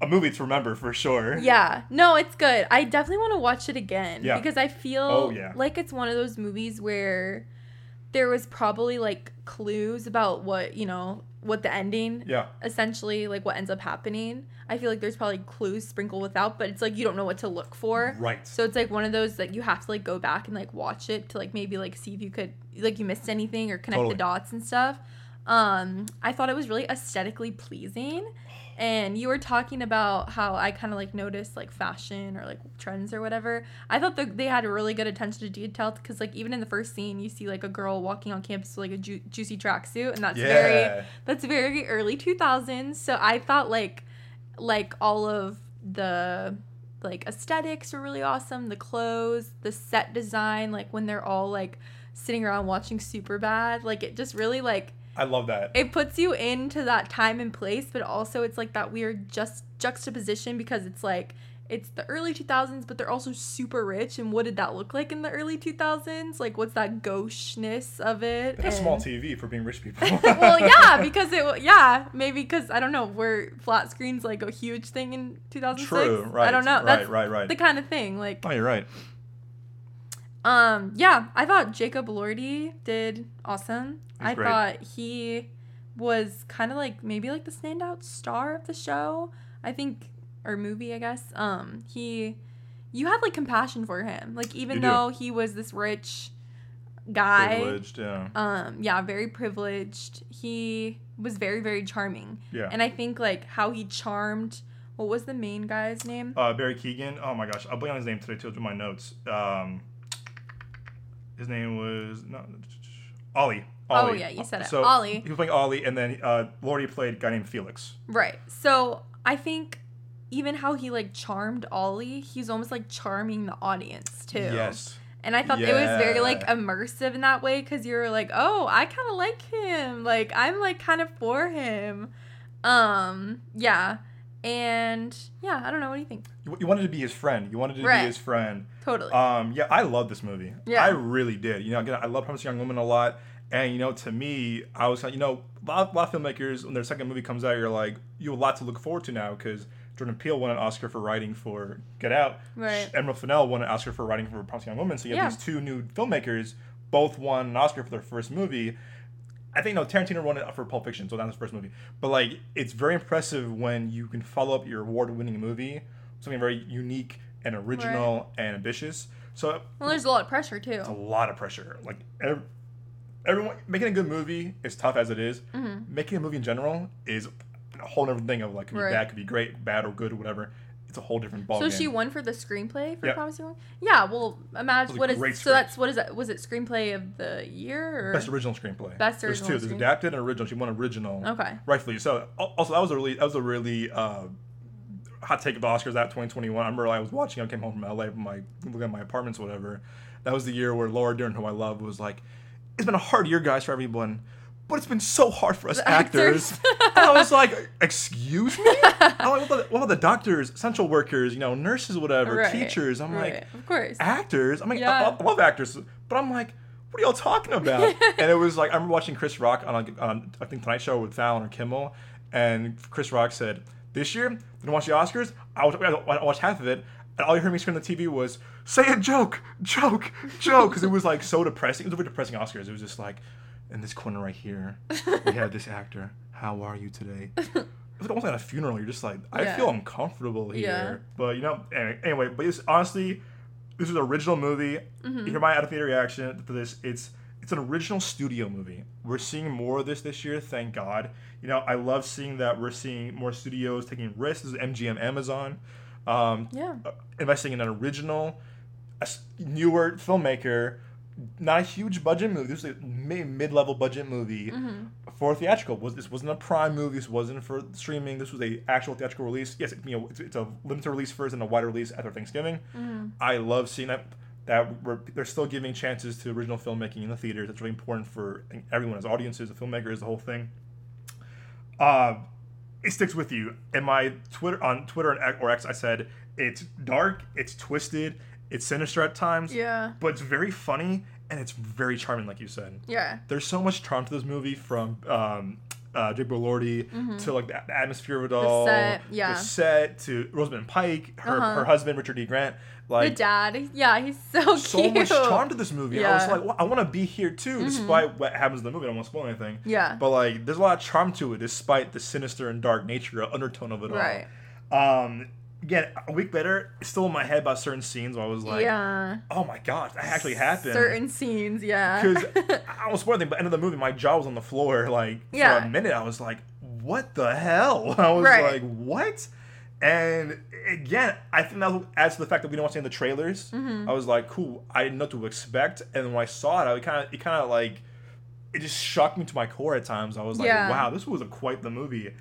a movie to remember for sure. Yeah, no, it's good. I definitely want to watch it again Yeah. because I feel Oh, yeah. like it's one of those movies where there was probably like clues about what, you know, what the ending Yeah. essentially like what ends up happening. I feel like there's probably clues sprinkled without, but it's like you don't know what to look for. Right. So it's like one of those that you have to like go back and like watch it to like maybe like see if you could like you missed anything or connect Totally. the dots and stuff. Um, I thought it was really aesthetically pleasing. And you were talking about how I kind of like noticed like fashion or like trends or whatever. I thought that they had a really good attention to detail because like even in the first scene, you see like a girl walking on campus with like a ju- juicy tracksuit, and that's Yeah. very that's very early 2000s. So I thought like like all of the like aesthetics were really awesome. The clothes, the set design, like when they're all like sitting around watching Super Bad, like it just really like I love that. it puts you into that time and place, but also it's like that weird just juxtaposition because it's like it's the early 2000s, but they're also super rich. And what did that look like in the early 2000s? Like, what's that gaucheness of it? A small TV for being rich people. (laughs) well, (laughs) yeah, because it, yeah, maybe because I don't know, were flat screens like a huge thing in 2006? True, right. I don't know. Right, That's right, right. the kind of thing. Like, oh, you're right. Um, yeah, I thought Jacob Elordi did awesome. I great. thought he was kind of like maybe like the standout star of the show. I think or movie, I guess. Um, he you had like compassion for him. Like even though he was this rich guy, Privileged, yeah. um, yeah, very privileged. He was very very charming. Yeah. And I think like how he charmed what was the main guy's name? Uh, Barry Keoghan. Oh my gosh, I'll blank on his name today too. In my notes. Um, his name was not Ollie. Oh, yeah, you said it. So Ollie. He was playing Ollie, and then uh, Elordi played a guy named Felix. Right. So I think even how he like charmed Ollie, he's almost like charming the audience too. Yes. And I thought it was very like immersive in that way because you were like, oh, I kind of like him. Like I'm like kind of for him. Um. Yeah. And yeah, I don't know. What do you think? You, you wanted to be his friend. You wanted to Right. be his friend. Totally. Um, yeah, I love this movie. Yeah. I really did. You know, again, I love Promising Young Woman a lot. And, you know, to me, I was like, you know, a lot, a lot of filmmakers, when their second movie comes out, you're like, you have a lot to look forward to now because Jordan Peele won an Oscar for writing for Get Out. Right. Emerald Fennell won an Oscar for writing for Promising Young Woman. So you have Yeah. these two new filmmakers, both won an Oscar for their first movie. I think no, Tarantino won it for Pulp Fiction, so not his first movie. But like, it's very impressive when you can follow up your award-winning movie something very unique and original and ambitious. So well, there's a lot of pressure too. it's a lot of pressure. Like ev- everyone making a good movie is tough as it is. Making a movie in general is a whole different thing of like could be Mm-hmm. Right. bad, could be great, bad or good, or whatever. It's a whole different ballgame. So she won for the screenplay for Yep. Promising Young. Yeah. Well, imagine what is so script. that's what is that? Was it screenplay of the year or Best original screenplay. Best original. There's two. There's adapted and original. She won original. Okay. Rightfully so. Also, that was a really that was a really uh, hot take of the Oscars that 2021. I remember I was watching. I came home from LA from my looking at my apartments, whatever. That was the year where Laura Dern, who I love, was like, "It's been a hard year, guys, for everyone." But it's been so hard for us (laughs) The actors. actors. and I was like, "Excuse me? I'm (laughs) like, what, about the, what about the doctors, essential workers, you know, nurses, whatever, Right, teachers?" I'm right, like, of course. actors. I'm like, Yeah. I, I love actors, but I'm like, what are y'all talking about? (laughs) and it was like I remember watching Chris Rock on, on I think Tonight Show with Fallon or Kimmel, and Chris Rock said, "This year, didn't watch the Oscars. I, was, I watched half of it." And all you heard me scream on the TV was, "Say a joke, joke, joke," because it was like so depressing. It was a very depressing Oscars. It was just like, in this corner right here, (laughs) we have this actor. How are you today? (laughs) It's almost like a funeral. You're just like, I Yeah. feel uncomfortable here. Yeah. But you know, anyway, anyway but it's honestly, this is an original movie. Mm-hmm. You hear my out of theater reaction to this. It's it's an original studio movie. We're seeing more of this this year, thank God. You know, I love seeing that we're seeing more studios taking risks. This is MGM Amazon, um, yeah. uh, investing in an original, newer filmmaker. Not a huge budget movie. This was a mid level budget movie Mm-hmm. for theatrical. Was this wasn't a prime movie? This wasn't for streaming. This was a actual theatrical release. Yes, it, you know, it's, it's a limited release first and a wider release after Thanksgiving. Mm-hmm. I love seeing that. That they're still giving chances to original filmmaking in the theaters. That's really important for everyone as audiences, the filmmakers, the whole thing. Uh, it sticks with you. In my Twitter on Twitter or X, I said it's dark, it's twisted, it's sinister at times, Yeah. but it's very funny and it's very charming, like you said. Yeah. There's so much charm to this movie from um, uh, Jake Elordi to like the, the atmosphere of it all, set, yeah. the set to Rosamund Pike, her Uh-huh. her husband Richard D. Grant, like The dad. Yeah, he's so, so cute. much charm to this movie. I was Mm-hmm. like, well, I want to be here too, despite what happens in the movie. I don't want to spoil anything. Yeah. But like, there's a lot of charm to it, despite the sinister and dark nature, undertone of it all. Right. Um, again, a week later, still in my head about certain scenes where I was like, yeah. oh my gosh, that actually happened. Certain scenes, yeah. Because (laughs) I was spoiling, but end of the movie, my jaw was on the floor. Like Yeah. for a minute, I was like, "What the hell?" (laughs) I was Right. like, "What?" And again, I think that adds to the fact that we don't want to see in the trailers. Mm-hmm. I was like, "Cool." I didn't know what to expect, and when I saw it, I kind of, it kind of like, it just shocked me to my core at times. I was like, Yeah. "Wow, this was a, quite the movie."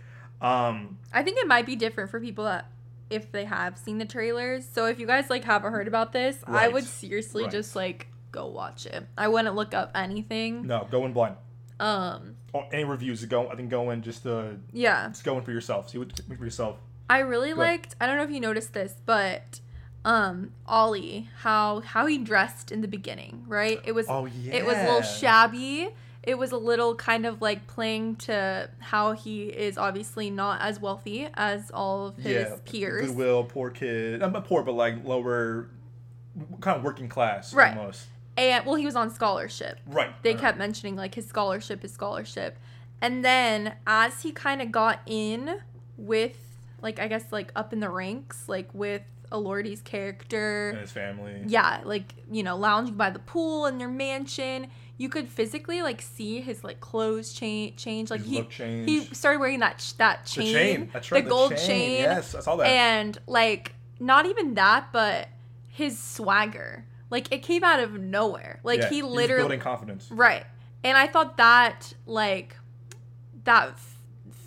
Um, I think it might be different for people that if they have seen the trailers. So if you guys like haven't heard about this, I would seriously Right. just like go watch it. I wouldn't look up anything. no, go in blind. Um, Oh, any reviews? Go. I think go in just uh, yeah. just go in for yourself. See what for yourself. I really Good. liked. I don't know if you noticed this, but um, Ollie, how how he dressed in the beginning, right? It was Oh yeah. it was a little shabby. It was a little kind of like playing to how he is obviously not as wealthy as all of his yeah, peers. Goodwill, poor kid. I'm not poor, but like lower, kind of working class Right. almost. And well, he was on scholarship. Right. They right. kept mentioning like his scholarship, his scholarship. And then as he kind of got in with like I guess like up in the ranks, like with Elordi's character, and his family. yeah, like you know, lounging by the pool in their mansion. You could physically like see his like clothes change, change. Like His he look change. he started wearing that sh- that the chain, chain. That's the right. gold chain, Yes, I saw that. and like not even that, but his swagger. Like it came out of nowhere. Like Yeah, he literally building confidence. Right. And I thought that like that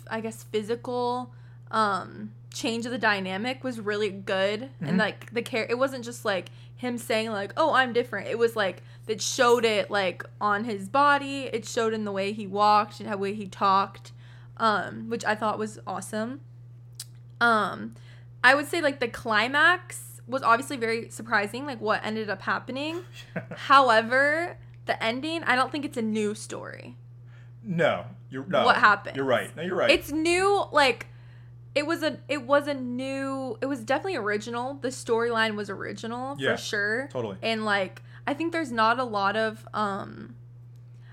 I guess physical um change of the dynamic was really good Mhm. and like the care it wasn't just like him saying like oh I'm different it was like that showed it like on his body it showed in the way he walked and how way he talked um which I thought was awesome um I would say like the climax was obviously very surprising like what ended up happening (laughs) However, the ending, I don't think it's a new story. no, you're no. What happened? You're right. No, you're right. It's new, like it was a it was a new it was definitely original. The storyline was original Yeah, for sure. totally. And like I think there's not a lot of um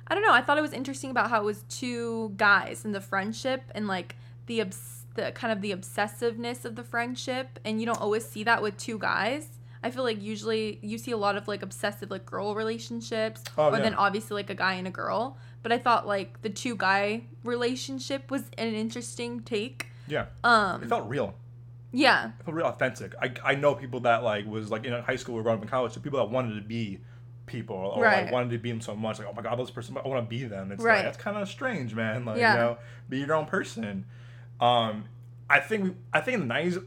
I don't know, I thought it was interesting about how it was two guys and the friendship and like the obs- the kind of the obsessiveness of the friendship and you don't always see that with two guys. I feel like usually you see a lot of like obsessive like girl relationships Oh, or yeah. then obviously like a guy and a girl. But I thought like the two guy relationship was an interesting take. Yeah. Um It felt real. yeah. It felt real authentic. I, I know people that like was like in high school or growing up in college, so people that wanted to be people or Right. like wanted to be them so much. Like, oh my god, this person, I want to be them. It's Right. like that's kind of strange, man. Like, Yeah. you know, be your own person. Um, I think we, I think in the nineties,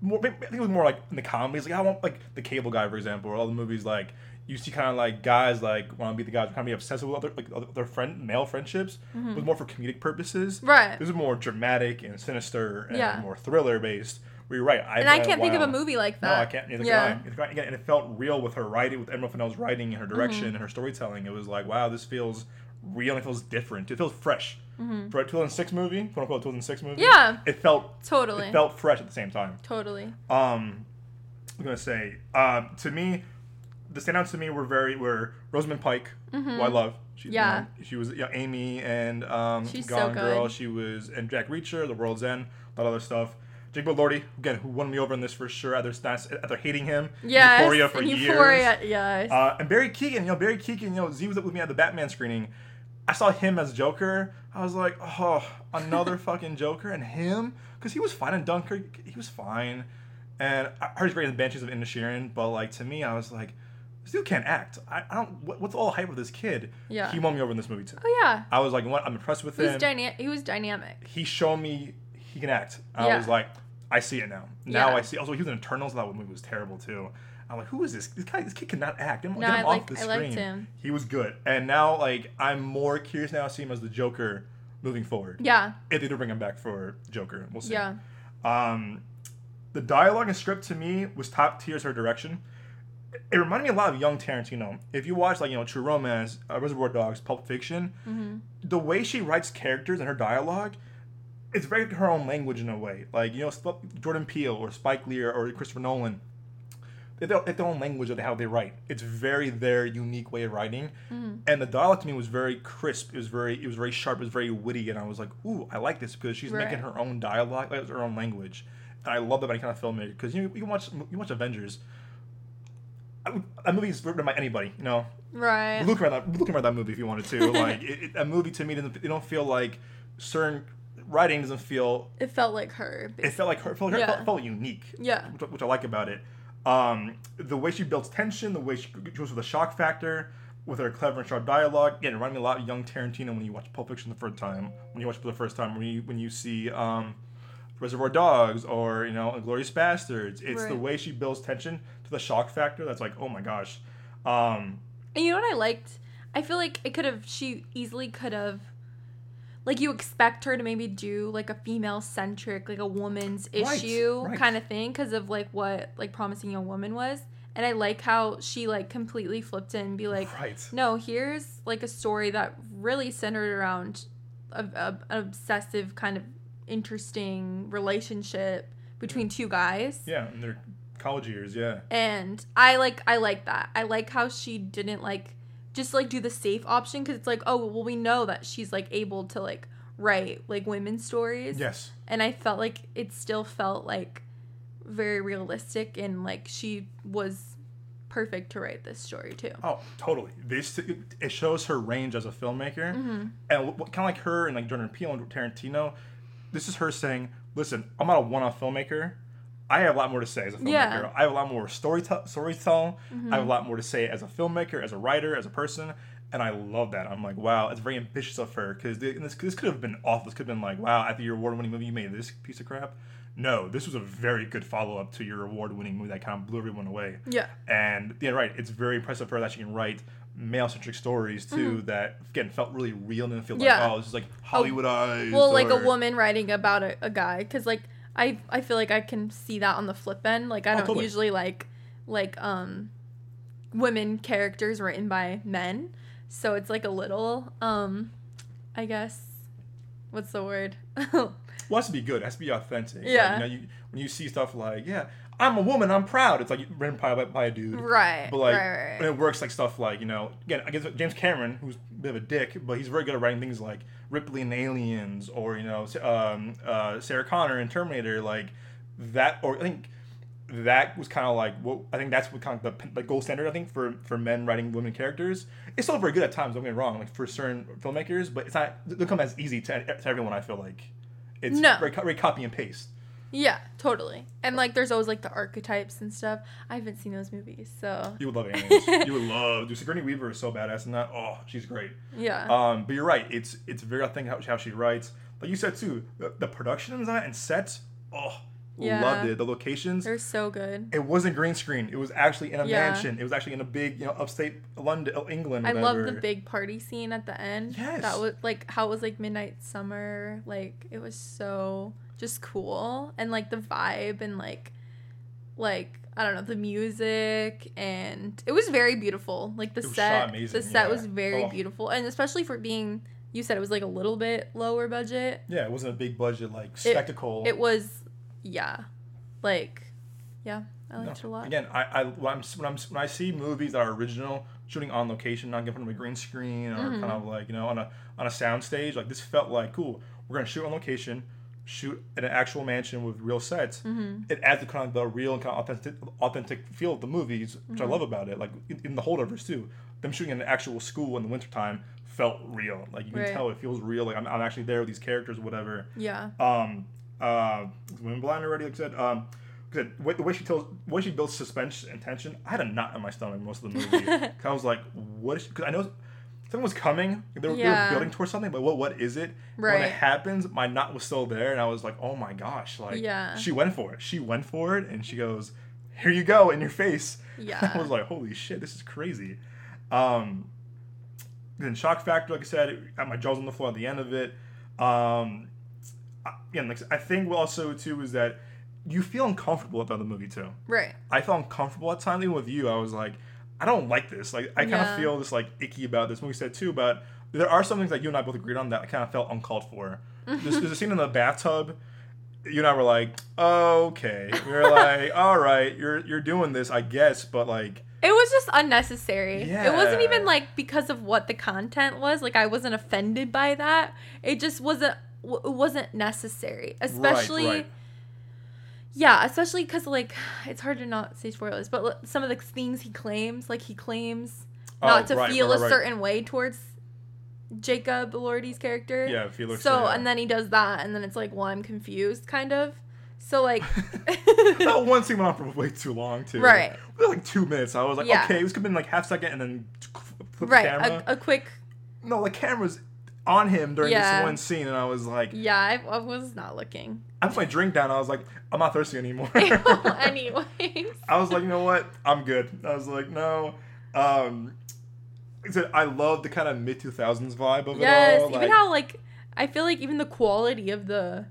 more, I think it was more like in the comedies. Like I want like the Cable Guy, for example, or all the movies like you see kind of like guys like want to be the guys kind of be obsessed with other like other, their friend male friendships, was more for comedic purposes. Mm-hmm. Right. This is more dramatic and sinister and Yeah. more thriller based. Where you're right. And I can't think of a movie like that. No. I can't. Neither yeah. can I. Neither can I. Again, and it felt real with her writing, with Emerald Fennell's writing and her direction Mm-hmm. and her storytelling. It was like, wow, this feels real and it feels different. It feels fresh. For a 2006 movie, quote unquote 2006 movie. Mm-hmm. Yeah. It felt Totally. it felt fresh at the same time. totally. Um, I'm gonna say, um, to me, the standouts to me were very were Rosamund Pike, who I love. She, you Mm-hmm. Yeah. know, she was you know, Amy and um, She's so Gone Girl. good. She was and Jack Reacher, The World's End, a lot of other stuff. Jacob Elordi, again, who won me over in this for sure. After after hating him, Yes. Euphoria for in years. Euphoria, yes. Uh, and Barry Keoghan, you know, Barry Keoghan, you know, Z was up with me at the Batman screening. I saw him as Joker. I was like, oh, another (laughs) fucking Joker and him, because he was fine in Dunkirk. He was fine, and I heard he's great in the Banshees of Inisherin. But like to me, I was like, this dude can't act. I, I don't. What, what's all the hype with this kid? Yeah. He won me over in this movie too. oh yeah. I was like, what? I'm impressed with He was him. dyna- he was dynamic. he showed me he can act. I Yeah. was like, I see it now. Now Yeah. I see. Also, he was in Eternals. That movie was terrible too. I'm like, who is this? This guy, this kid cannot act. Get him, No, get him I off the I screen. liked him. He was good. And now, like, I'm more curious now to see him as the Joker moving forward. Yeah. If they do bring him back for Joker, we'll see. Yeah. Um, the dialogue and script to me was top tier as her direction. It reminded me a lot of young Tarantino. If you watch like you know True Romance, uh, Reservoir Dogs, Pulp Fiction, Mm-hmm. the way she writes characters and her dialogue, it's very her own language in a way. Like you know Jordan Peele or Spike Lee or, Christopher Nolan, their- their own language of how they write. It's very their unique way of writing, mm-hmm. and the dialogue to me was very crisp. It was very it was very sharp. It was very witty, and I was like, ooh, I like this because she's making her own dialogue, like her own language, and I love that I kind of filmmaker because you you can watch you watch Avengers. I That movie is written by anybody, you know. Right. Look around that, look around that movie if you wanted to. (laughs) Like it, it, a movie to me doesn't. It don't feel like certain writing doesn't feel. It felt like her. It felt like her. It felt, her, Yeah. felt, felt unique. Yeah. Which, which I like about it. Um, the way she builds tension, the way she goes with the shock factor, with her clever and sharp dialogue. Again, it reminded me a lot of young Tarantino when you watch Pulp Fiction the first time. When you watch it for the first time, when you when you see um, Reservoir Dogs or you know Glorious Basterds. It's the way she builds tension to the shock factor. That's like, oh my gosh. Um, And you know what I liked? I feel like it could have. She easily could have. Like you expect her to maybe do like a female centric, like a woman's issue right. kind of thing, because of like what like promising young woman was. And I like how she like completely flipped it and be like, right. no, here's like a story that really centered around a, a, an obsessive kind of interesting relationship between two guys. Yeah, in their college years. Yeah. And I like I like that. I like how she didn't like just like do the safe option because it's like oh well we know that she's like able to like write like women's stories. Yes. And I felt like it still felt like very realistic and like she was perfect to write this story too. Oh, totally. This it shows her range as a filmmaker, Mm-hmm. and what, kind of like her and like Jordan Peele and Tarantino. This is her saying, "Listen, I'm not a one-off filmmaker. I have a lot more to say as a filmmaker. Yeah. Mm-hmm. I have a lot more story t- story to tell. I have a lot more to say as a filmmaker, as a writer, as a person." And I love that. I'm like, wow, it's very ambitious of her because this, this could have been awful. This could have been like, wow, after your award-winning movie, you made this piece of crap. No, this was a very good follow-up to your award-winning movie that kind of blew everyone away. Yeah. And yeah, right. It's very impressive for her that she can write male-centric stories too that again felt really real and didn't feel Mm-hmm. Yeah. like oh, this is like Hollywoodized. Well, like a woman writing about a, a guy, because like I I feel like I can see that on the flip end. Like I Oh, don't totally. usually like like um women characters written by men, so it's like a little um I guess what's the word? (laughs) Well, it has to be good. It has to be authentic. Like, Yeah. you know, you, when you see stuff like, yeah, I'm a woman, I'm proud. It's like written by, by a dude. right. But like, right, right, when it works like stuff like you know, again, I guess James Cameron, who's bit of a dick, but he's very good at writing things like Ripley and Aliens, or you know, um, uh, Sarah Connor and Terminator, like that. Or I think that was kind of like what I think that's what kind of the, the gold standard. I think for for men writing women characters, it's still very good at times. Don't get me wrong, like for certain filmmakers, but it's not. Doesn't come as easy to, to everyone. I feel like it's No. very, very copy and paste. Yeah, totally. And like, there's always like the archetypes and stuff. I haven't seen those movies, so You would love (laughs) aliens. you would love. Dude, Sigourney Weaver is so badass in that. Oh, she's great. yeah. Um, but you're right. It's it's very authentic how, how she writes. Like you said too, the, the production design and sets. Oh, Yeah. loved it. The locations. They're so good. It wasn't green screen. It was actually in a Yeah. mansion. It was actually in a big, you know, upstate London, uh, England. I love the big party scene at the end. Yes. That was like how it was like midnight summer. Like it was so just cool and like the vibe and like like I don't know the music and it was very beautiful. Like the It set, amazing, the set yeah. was very Oh. beautiful and especially for being you said it was like a little bit lower budget. Yeah, it wasn't a big budget like spectacle. It was yeah, like yeah, I No. liked it a lot. Again, I, I when, I'm, when I'm when I see movies that are original, shooting on location, not in front of a green screen or Mm-hmm. kind of like you know on a on a sound stage, like this felt like cool. We're gonna shoot on location, shoot in an actual mansion with real sets. Mm-hmm. It adds the kind of the real and kind of authentic authentic feel of the movies, which I Mm-hmm. love about it. Like in, in the holdovers too, them shooting in an actual school in the wintertime felt real. Like you can Right. tell it feels real. Like I'm, I'm actually there with these characters, or whatever Yeah. um uh women blind already like I said um like I said, the way she tells the way she builds suspense and tension i had a knot in my stomach most of the movie. Cause (laughs) i was like what is because i know something was coming. They were, they were building towards something but what what is it? When it happens my knot was still there and i was like oh my gosh like Yeah. she went for it. She went for it and she goes here you go in your face. (laughs) Yeah. i was like holy shit this is crazy. Um then shock factor like i said got my jaws on the floor at the end of it. Um again like i think also too is that you feel uncomfortable about the movie too. Right. i felt uncomfortable at times even with you. I was like i don't like this like i kind of Yeah. feel this like icky about this movie said too but there are some things that you and i both agreed on that i kind of felt uncalled for (laughs) there's, there's a scene in the bathtub you and i were like okay We are like (laughs) all right you're you're doing this i guess but like It was just unnecessary. Yeah. It wasn't even like because of what the content was. Like I wasn't offended by that. It just wasn't it wasn't necessary. Especially right. Yeah, especially because like (sighs) it's hard to not say spoilers, but some of the things he claims, like he claims oh, not Oh, to right, feel right, a right. certain way towards Jacob Elordi's character. Yeah, Felix. So yeah. and then he does that, and then it's like, well, I'm confused, kind of. So like, (laughs) (laughs) that one scene went on for way too long too. Right. It was like two minutes. I was like, Yeah. okay, this could have been like half second and then flip right, the camera. a, a quick. no, the camera's on him during Yeah. this one scene, and I was like, Yeah, I, I was not looking. I put my drink down. I was like, I'm not thirsty anymore. (laughs) (laughs) Anyways. I was like, you know what? I'm good. I was like, no. Um, I said, I love the kind of mid 2000s vibe of Yes, it all. even like- how like I feel like even the quality of the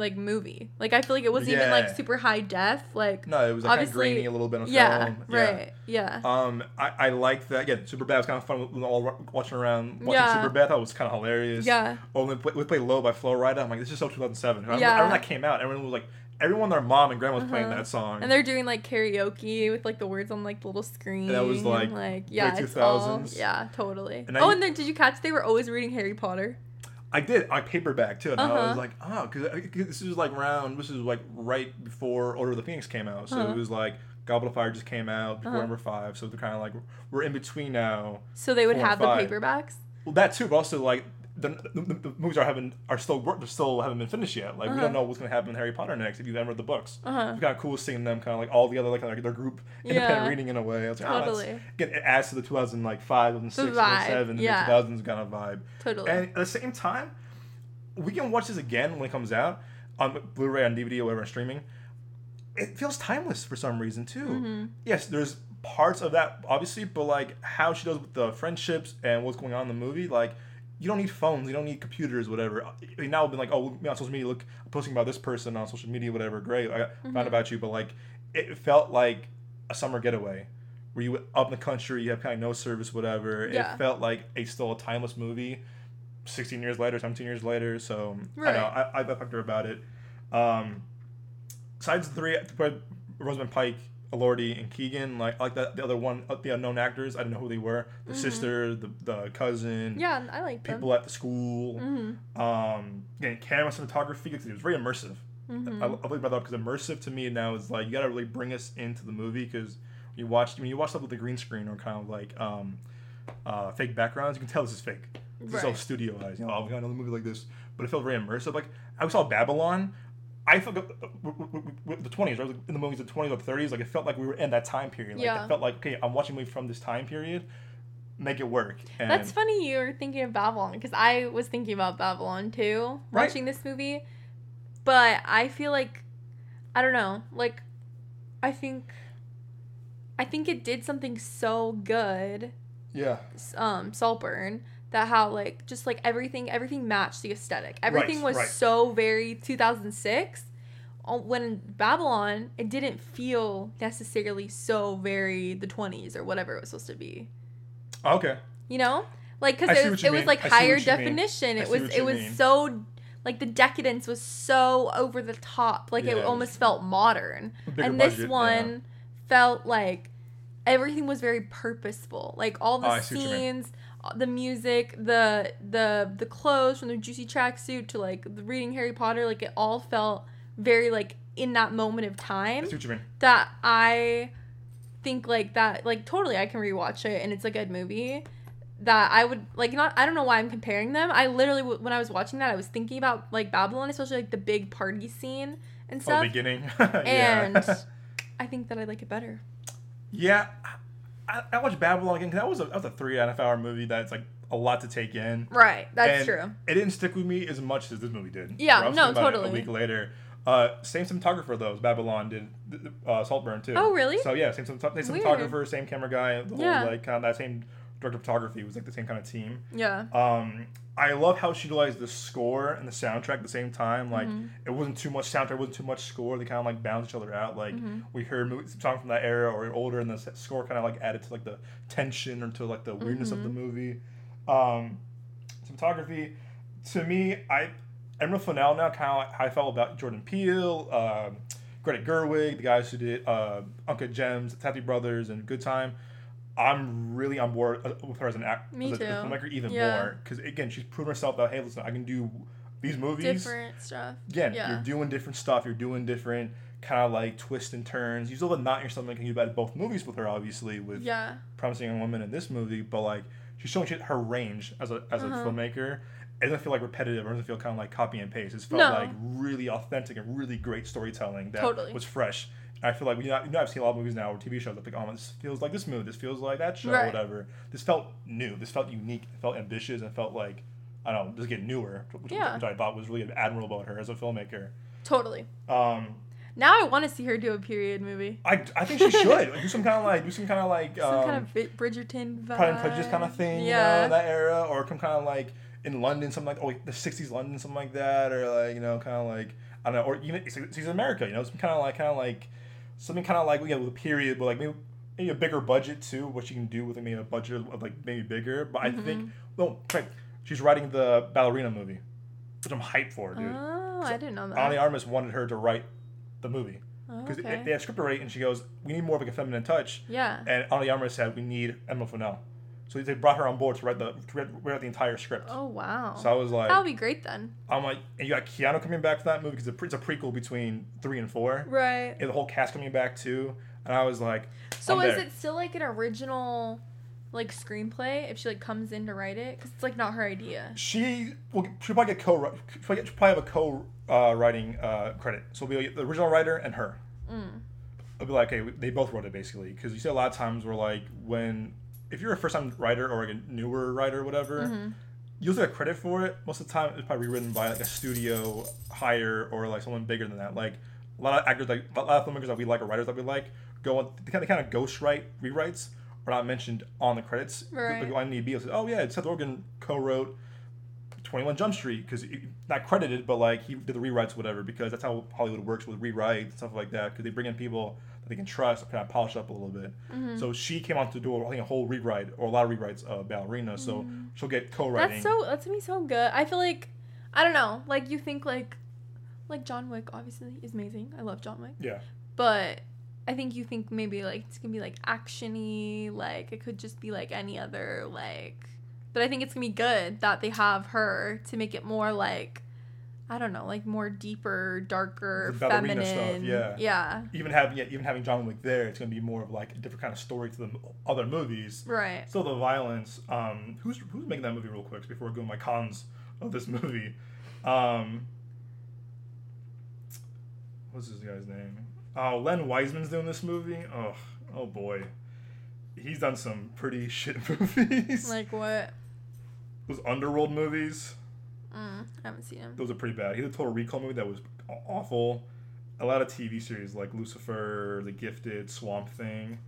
like movie, like I feel like it wasn't even like super high def, like no, it was like kind of obviously- grainy a little bit on yeah, film. right, yeah, Um, I, I like that. Again, Superbad was kind of fun. All watching around watching Yeah. Superbad. I thought was kind of hilarious. yeah, Oh, we play, we play Low by Flo Rida. I'm like, this is so 2007. I remember, Yeah. I remember that came out. Everyone was like, everyone, their mom and grandma was playing Uh-huh. that song. and they're doing like karaoke with like the words on like the little screen. and that was, and, like, like yeah, late all, 2000s. yeah, totally. And I- oh, and then did you catch they were always reading Harry Potter? I did I paperback too, and I Uh-huh. was like, oh, because this is like around. This is like right before Order of the Phoenix came out, so Uh-huh. it was like Goblet of Fire just came out before Uh-huh. number five, so they're kind of like we're in between now. So they would have the paperbacks. Well, that too, but also like the, the, the, the movies are having are still they're still haven't been finished yet. Like we Uh-huh. don't know what's gonna happen in Harry Potter next if you've ever read the books. Uh-huh. It's kind of cool seeing them kind of like all the other like their, their group independent Yeah. reading in a way. I was like, oh, that's- Totally. again, it adds to the 2005, 2006, The vibe, 2007, the yeah. 2000s kind of vibe. Totally. And at the same time, we can watch this again when it comes out on Blu-ray, on DVD, or whatever, streaming. It feels timeless for some reason too. Mm-hmm. Yes, there's parts of that obviously, but like how she does with the friendships and what's going on in the movie, like. You don't need phones. You don't need computers. Whatever. Mean, now I've been like, oh, on social media, look, I'm posting about this person on social media, whatever. Great, I got, Mm-hmm. found about you. But like, it felt like a summer getaway, where you up in the country, you have kind of no service, whatever. Yeah. It felt like a still a timeless movie. 16 years later, 17 years later. So I know Right. I, I talked to her about it. Um, besides the three, Rosamund Pike, Elordi, and Keoghan, like like that the other one, uh, the unknown actors. I didn't know who they were. The sister, the the cousin, Mm-hmm. yeah, I like them. people at the school. hmm Um, again, camera cinematography. It was very immersive. hmm I, I really brought that up because immersive to me now is like you got to really bring us into the movie because you watch when you watch stuff with the green screen or kind of like um, uh, fake backgrounds, you can tell this is fake. This is all Right. studioized. You know, oh, we got another movie like this, but it felt very immersive. Like I saw Babylon. I felt uh, w- the twenties, right? In the movies, of the twenties or thirties, like it felt like we were in that time period. Like Yeah. it felt like okay, I'm watching a movie from this time period. Make it work. And That's funny you were thinking of Babylon because I was thinking about Babylon too, Right. watching this movie. But I feel like I don't know, like I think I think it did something so good, Yeah. um, Saltburn, that how like just like everything everything matched the aesthetic. Everything was right. so very 2006. Uh, When Babylon, it didn't feel necessarily so very the 20s or whatever it was supposed to be. Okay. You know, like because it was, it was like I higher definition. It was it was mean. so like the decadence was so over the top. Like Yeah, it almost felt modern. And this budget, yeah. one felt like everything was very purposeful. Like all the Oh, I see what you mean. scenes, the music, the the the clothes from the juicy tracksuit to like the reading Harry Potter. Like it all felt very like in that moment of time I what you mean. that I think like that like totally I can rewatch it and it's a good movie that I would like not I don't know why I'm comparing them. I literally when I was watching that I was thinking about like Babylon especially like the big party scene and Oh, stuff. beginning. (laughs) and. (laughs) I think that I like it better. yeah. I, I watched Babylon again 'cause that was a that was a three and a half hour movie that's like a lot to take in. Right, that's And true. It didn't stick with me as much as this movie did. Yeah, no, thinking about it totally. A week later, uh, same cinematographer though. as Babylon did uh, Saltburn too. Oh, really? So yeah, same, same cinematographer, same camera guy. The whole Yeah. like kind of that same director of photography was like the same kind of team. Yeah. Um, I love how she utilized the score and the soundtrack at the same time. Like Mm-hmm. it wasn't too much soundtrack, it wasn't too much score. They kind of like balance each other out. Like Mm-hmm. we heard mo- song from that era or older, and the score kind of like added to like the tension or to like the weirdness of the Mm-hmm. movie. Um, cinematography, to me, I Emerald Fennell now kind of how I felt about Jordan Peele, um, Greta Gerwig, the guys who did uh, Uncut Gems, Safdie Brothers, and Good Time. I'm really on board uh, with her as an act, Me as a, as a filmmaker even Yeah. more because again she's proven herself that hey listen I can do these movies Different stuff. again Yeah. you're doing different stuff you're doing different kind of like twists and turns. You still have a knot in your stomach and you about both movies with her, obviously, with Yeah. Promising Young Woman in this movie, but like she's showing her range as a as a Uh-huh. filmmaker. It doesn't feel like repetitive or doesn't feel kind of like copy and paste. It's felt No. like really authentic and really great storytelling that Totally. was fresh. I feel like you know, you know I've seen a lot of movies now or TV shows that like oh this feels like this movie, this feels like that show, or Right. whatever. This felt new, this felt unique, it felt ambitious, and felt like I don't know, just get newer, which, Yeah. which I thought was really admirable about her as a filmmaker. Totally. Um, Now I want to see her do a period movie. I, I think she should like, do some kind of like do some kind of like Some um, kind of Brid- Bridgerton vibe. Pride and Prejudice kind of thing, Yeah. you know, that era, or some kind of like in London, something like oh like the '60s London, something like that, or like you know, kind of like I don't know, or even it's, it's America, you know, some kind of like kind of like something kind of like you know, with a period, but like maybe maybe a bigger budget too, what you can do with maybe a budget of like maybe bigger. But I think Mm-hmm. well, right, she's writing the ballerina movie, which I'm hyped for, dude. Oh, I didn't know that. Ana de Armas wanted her to write the movie Oh, because okay. they had script already, and she goes, "We need more of like a feminine touch." yeah. And Anna Yammer said, we need Emma Fennell. So they brought her on board to write the to the entire script. Oh wow. So I was like, that would be great then. I'm like, and you got Keanu coming back for that movie because it's a prequel between three and four. Right. And the whole cast coming back too. And I was like, So I'm is there. it still like an original, like screenplay? If she like comes in to write it, because it's like not her idea. she will she'll probably get co she'll probably probably have a co uh, writing uh, credit. So it'll be the original writer and her. Mm. It'll be like, hey, they both wrote it basically. Because you see a lot of times where like when if you're a first time writer or like a newer writer or whatever. Mm-hmm. you'll get credit for it. Most of the time, it's probably written by like a studio higher or like someone bigger than that. Like a lot of actors, like a lot of filmmakers that we like or writers that we like, go on. They kind of kind of ghost write rewrites are not mentioned on the credits. Right. Like on IMDb, it'll oh yeah, Seth Rogen co-wrote Twenty One Jump Street because not credited, but like he did the rewrites, whatever. Because that's how Hollywood works with rewrites and stuff like that. Because they bring in people they can trust, kind of polish up a little bit. Mm-hmm. So she came on to do I think a whole rewrite or a lot of rewrites of Ballerina. So she'll get co-writing. That's so. That's gonna be so good. I feel like, I don't know. Like you think like, like John Wick obviously is amazing. I love John Wick, yeah. but I think you think maybe like it's gonna be like actiony. Like it could just be like any other like. But I think it's gonna be good that they have her to make it more like. I don't know, like more deeper, darker, feminine. stuff, yeah. Yeah. even having yeah, even having John Wick there, it's gonna be more of like a different kind of story to the other movies. Right. Still the violence. Um, who's who's making that movie real quick before we go my cons of this movie? Um, what's this guy's name? Oh, Len Wiseman's doing this movie. Oh, oh boy, he's done some pretty (laughs) shit movies. Like what? Those underworld movies. Mm, I haven't seen him. Those are pretty bad. He did a Total Recall movie that was awful. A lot of TV series like Lucifer, The Gifted, Swamp Thing.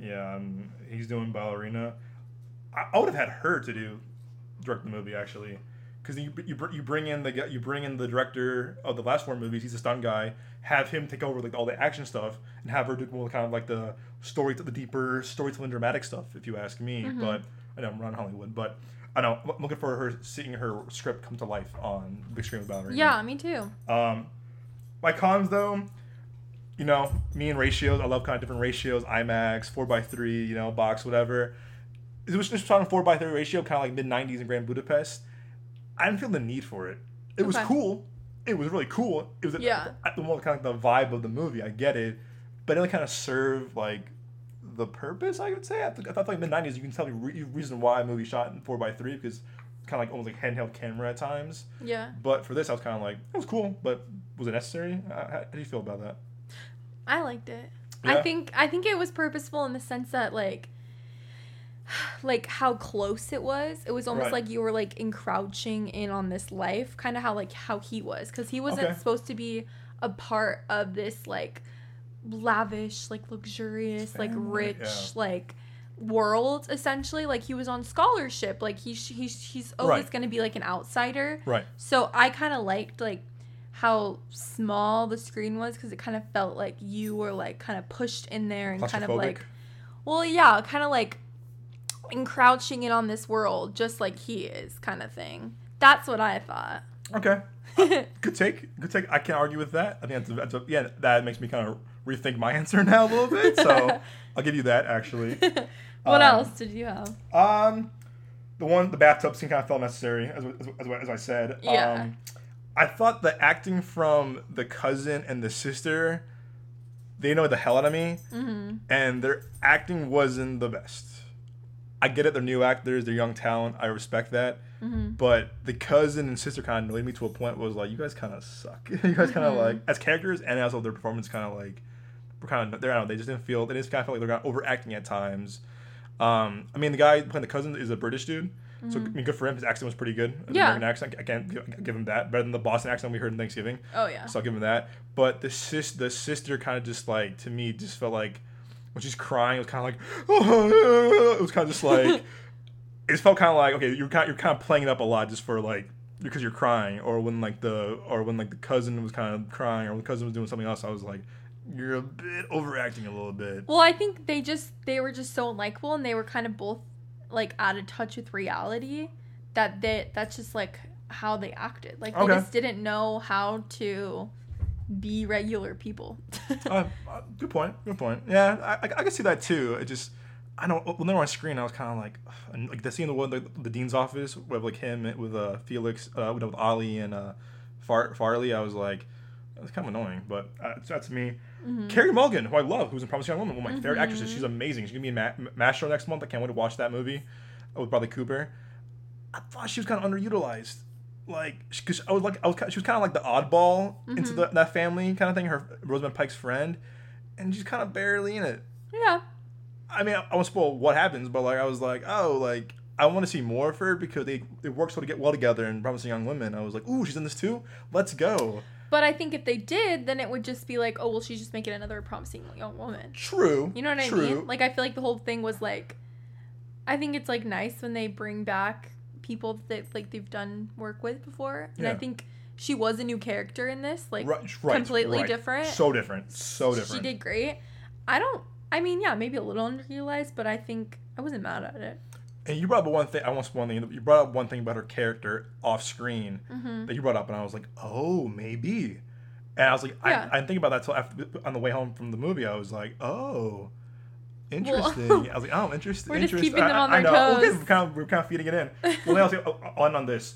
Yeah, um, he's doing Ballerina. I, I would have had her to do direct the movie actually, because you, you br- you bring in the you bring in the director of the last four movies. He's a stunt guy. Have him take over like all the action stuff and have her do more kind of like the story, the deeper storytelling, dramatic stuff. If you ask me, but I know I'm around Hollywood, but I know I'm looking for her seeing her script come to life on big screen with Ballerina. Yeah, me too. Um, my cons though, you know, me and ratios. I love kind of different ratios. IMAX, four x three, you know, box, whatever. It was just on a four x three ratio, kind of like mid '90s in Grand Budapest. I didn't feel the need for it. It was cool. It was really cool. It was Yeah. the kind of like the vibe of the movie. I get it, but it only kind of served like the purpose. I would say. I, th- I thought like mid '90s, you can tell the re- reason why a movie shot in four x three because kind of like almost like handheld camera at times. Yeah. But for this, I was kind of like, it was cool, but was it necessary? How, how do you feel about that? I liked it. Yeah? I think I think it was purposeful in the sense that like (sighs) like how close it was. It was almost Right. like you were like encroaching in on this life, kind of how like how he was cuz he wasn't Okay. supposed to be a part of this like lavish, like luxurious, like rich, yeah. like world essentially like he was on scholarship like he's he's he's always Right. going to be like an outsider Right. so I kind of liked like how small the screen was because it kind of felt like you were like kind of pushed in there and kind of like, well, yeah, kind of like encroaching in on this world just like he is, kind of thing. That's what I thought. Okay. (laughs) Good take. Good take. I can't argue with that. I think that's, that's a, yeah. That makes me kind of rethink my (laughs) answer now a little bit. So (laughs) I'll give you that actually. (laughs) what Um, else did you have? Um, the one the bathtub scene kind of felt necessary as as, as, as I said. Yeah. Um, I thought the acting from the cousin and the sister they know the hell out of me, Mm-hmm. and their acting wasn't the best. I get it; they're new actors, they're young talent. I respect that. Mm-hmm. But the cousin and sister kind of annoyed me to a point was like, you guys kind of suck. you guys kind of Mhm. like as characters and as their performance kind of like kind of they I don't know, they just didn't feel they just kind of felt like they're kind of overacting at times. Um, I mean, the guy playing the cousin is a British dude, so I mean, good for him. His accent was pretty good. Mm-hmm. Yeah. American accent. I can't give, give him that. Better than the Boston accent we heard in Thanksgiving. Oh yeah. So I'll give him that. But the sis, the sister, kind of just like to me, just felt like when she's crying, it was kind of like, (laughs) it was kind of just (laughs) like, it felt kind of like okay, you're kind, you're kind of playing it up a lot just for like because you're crying, or when like the, or when like the cousin was kind of crying, or when the cousin was doing something else, I was like, you're a bit overacting a little bit. Well, I think they just they were just so likable and they were kind of both like out of touch with reality that they that's just like how they acted. Like they Okay. just didn't know how to be regular people. (laughs) uh, uh, good point. Good point. Yeah, I, I, I can see that too. It just, I don't. When they were on screen, I was kind of like, like the scene the one the, the dean's office with like him with uh Felix, uh, with, with Ollie and uh Far, Farley. I was like, that's kind of annoying, but uh, that's me. Mm-hmm. Carey Mulligan, who I love, who's in Promising Young Woman, one of my favorite Mhm. actresses. She's amazing. She's gonna be in Ma- Maestro next month. I can't wait to watch that movie uh, with Bradley Cooper. I thought she was kind of underutilized. Like, because I was like, I was, ki- she was kind of like the oddball into Mhm. the, that family kind of thing. Her Rosamund Pike's friend, and she's kind of barely in it. yeah. I mean, I, I won't spoil what happens, but like, I was like, oh, like I want to see more of her because they they work so to get well together in Promising Young Women. I was like, ooh, she's in this too. Let's go. But I think if they did, then it would just be like, oh well, she's just making another promising young woman. True. You know what I True. mean? Like I feel like the whole thing was like I think it's like nice when they bring back people that like they've done work with before. And I think she was a new character in this, like right, right, completely right. different. So different. So different. She did great. I don't I mean, yeah, maybe a little underutilized, but I think I wasn't mad at it. And you brought up one thing. I want one thing. You brought up one thing about her character off screen Mm-hmm. that you brought up, and I was like, oh, maybe. And I was like, Yeah. I, I didn't think about that till after on the way home from the movie. I was like, oh, interesting. I was like, oh, (laughs) interesting. We're just keeping them I- on I their know. We're, toes. we're kind of we're kind of feeding it in. Well, uh, on on this,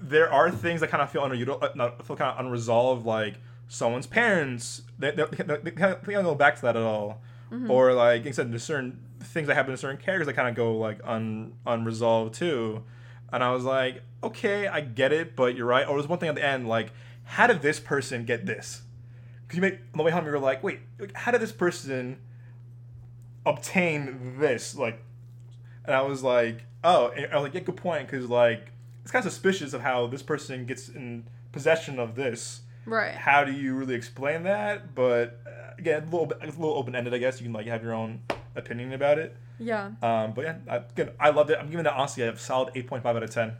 there are things that kind of feel underutilized, uh, not- feel kind of unresolved, like someone's parents. They, they, they, they, of, they don't go back to that at all. Mm-hmm. Or like I said, there's certain things that happen to certain characters that kind of go like un unresolved too. And I was like, okay, I get it, but you're right. Or there's one thing at the end, like, how did this person get this? Because you make on the way home, you were like, wait, like, how did this person obtain this? Like, and I was like, oh, and I was like, yeah, good point, because like it's kind of suspicious of how this person gets in possession of this. Right. How do you really explain that? But uh, again, a little bit, it's a little open ended, I guess. You can like have your own opinion about it. Yeah. Um, but yeah, I, again, I loved it. I'm giving it honestly a solid 8.5 out of 10.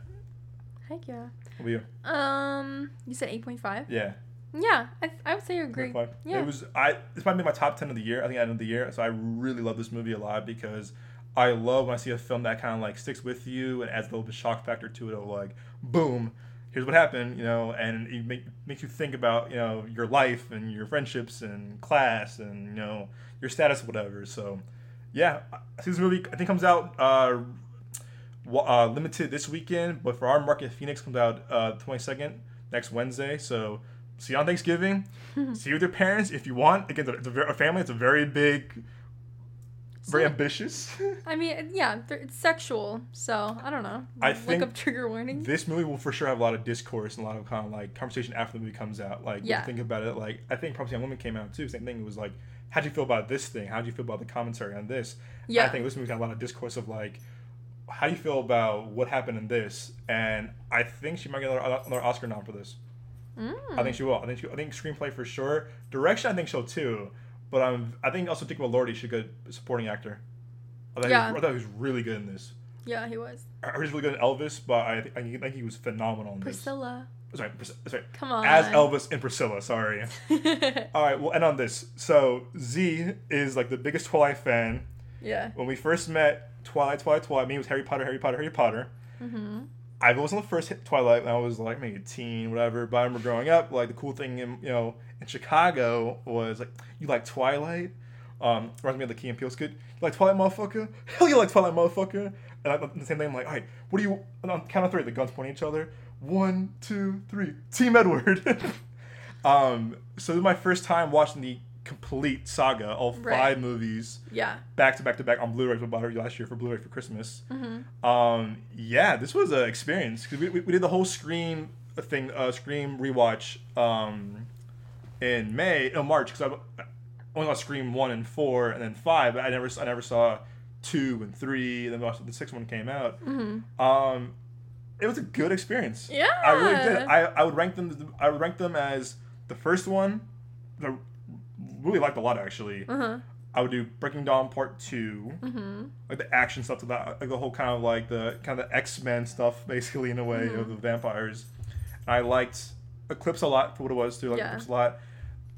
Heck yeah. What about you? Um, you said eight point five. Yeah. Yeah, I, I would say you agree. 8.5. Yeah. It was I. This might be my top 10 of the year. I think end of the year. So I really love this movie a lot because I love when I see a film that kind of like sticks with you and adds a little bit of shock factor to it. Of like, boom, here's what happened, you know, and it make, makes you think about you know your life and your friendships and class and you know your status, whatever. So yeah, this movie. I think comes out. Uh, uh, limited this weekend, but for our market, Phoenix comes out uh, 22nd next Wednesday. So see you on Thanksgiving. (laughs) see you with your parents if you want. Again, it's a, family. It's a very big, very So- ambitious. (laughs) I mean, yeah, it's sexual, so I don't know. I Look think up trigger warning. this movie will for sure have a lot of discourse and a lot of kind of like conversation after the movie comes out. Like, Yeah. think about it. Like, I think Promising Young Woman came out too. Same thing. It was like, how do you feel about this thing? How do you feel about the commentary on this? Yeah. I think this movie got a lot of discourse of like, how do you feel about what happened in this? And I think she might get another, another Oscar nom for this. Mm. I think she will. I think she, I think screenplay for sure. Direction, I think so too. But um, I think also Jake Elordi should get a supporting actor. I thought, Yeah. he was, I thought he was really good in this. Yeah, he was. I heard he was really good in Elvis, but I, I think he was phenomenal in this. Priscilla. Sorry, sorry. Come on. As Elvis and Priscilla. Sorry. (laughs) All right, we'll end on this. So Z is like the biggest Twilight fan. yeah. When we first met, Twilight, Twilight, Twilight. Me it was Harry Potter, Harry Potter, Harry Potter. Mm-hmm. I was on the first hit Twilight when I was like maybe a teen, whatever. But I remember growing up, like the cool thing in you know in Chicago was like you like Twilight. Um, reminds me of the Key and Peele skit. You like Twilight, motherfucker? Hell, you like Twilight, motherfucker? And I, the same thing. I'm like, all right, what do you? On count of three, the guns pointing at each other. One, two, three. Team Edward. (laughs) um, so this is my first time watching the complete saga, all Right. five movies Yeah. back to back to back on Blu-ray. We bought it last year for Blu-ray for Christmas. Mm-hmm. Um, yeah, this was an experience 'Cause we, we, we did the whole Scream thing, uh, Scream rewatch um, in May, no March, because I only saw Scream one and four, and then five. But I never, I never saw two and three, and then the sixth one came out. Mm-hmm. Um, it was a good experience. Yeah. I really did. I, I would rank them. I would rank them as the first one. I really liked a lot actually. Uh-huh. I would do Breaking Dawn Part 2 Mm-hmm. like the action stuff to that, like the whole kind of like the kind of the X Men stuff, (laughs) basically in a way Mm-hmm. of the vampires. And I liked Eclipse a lot for what it was too. I liked Yeah. Eclipse a lot.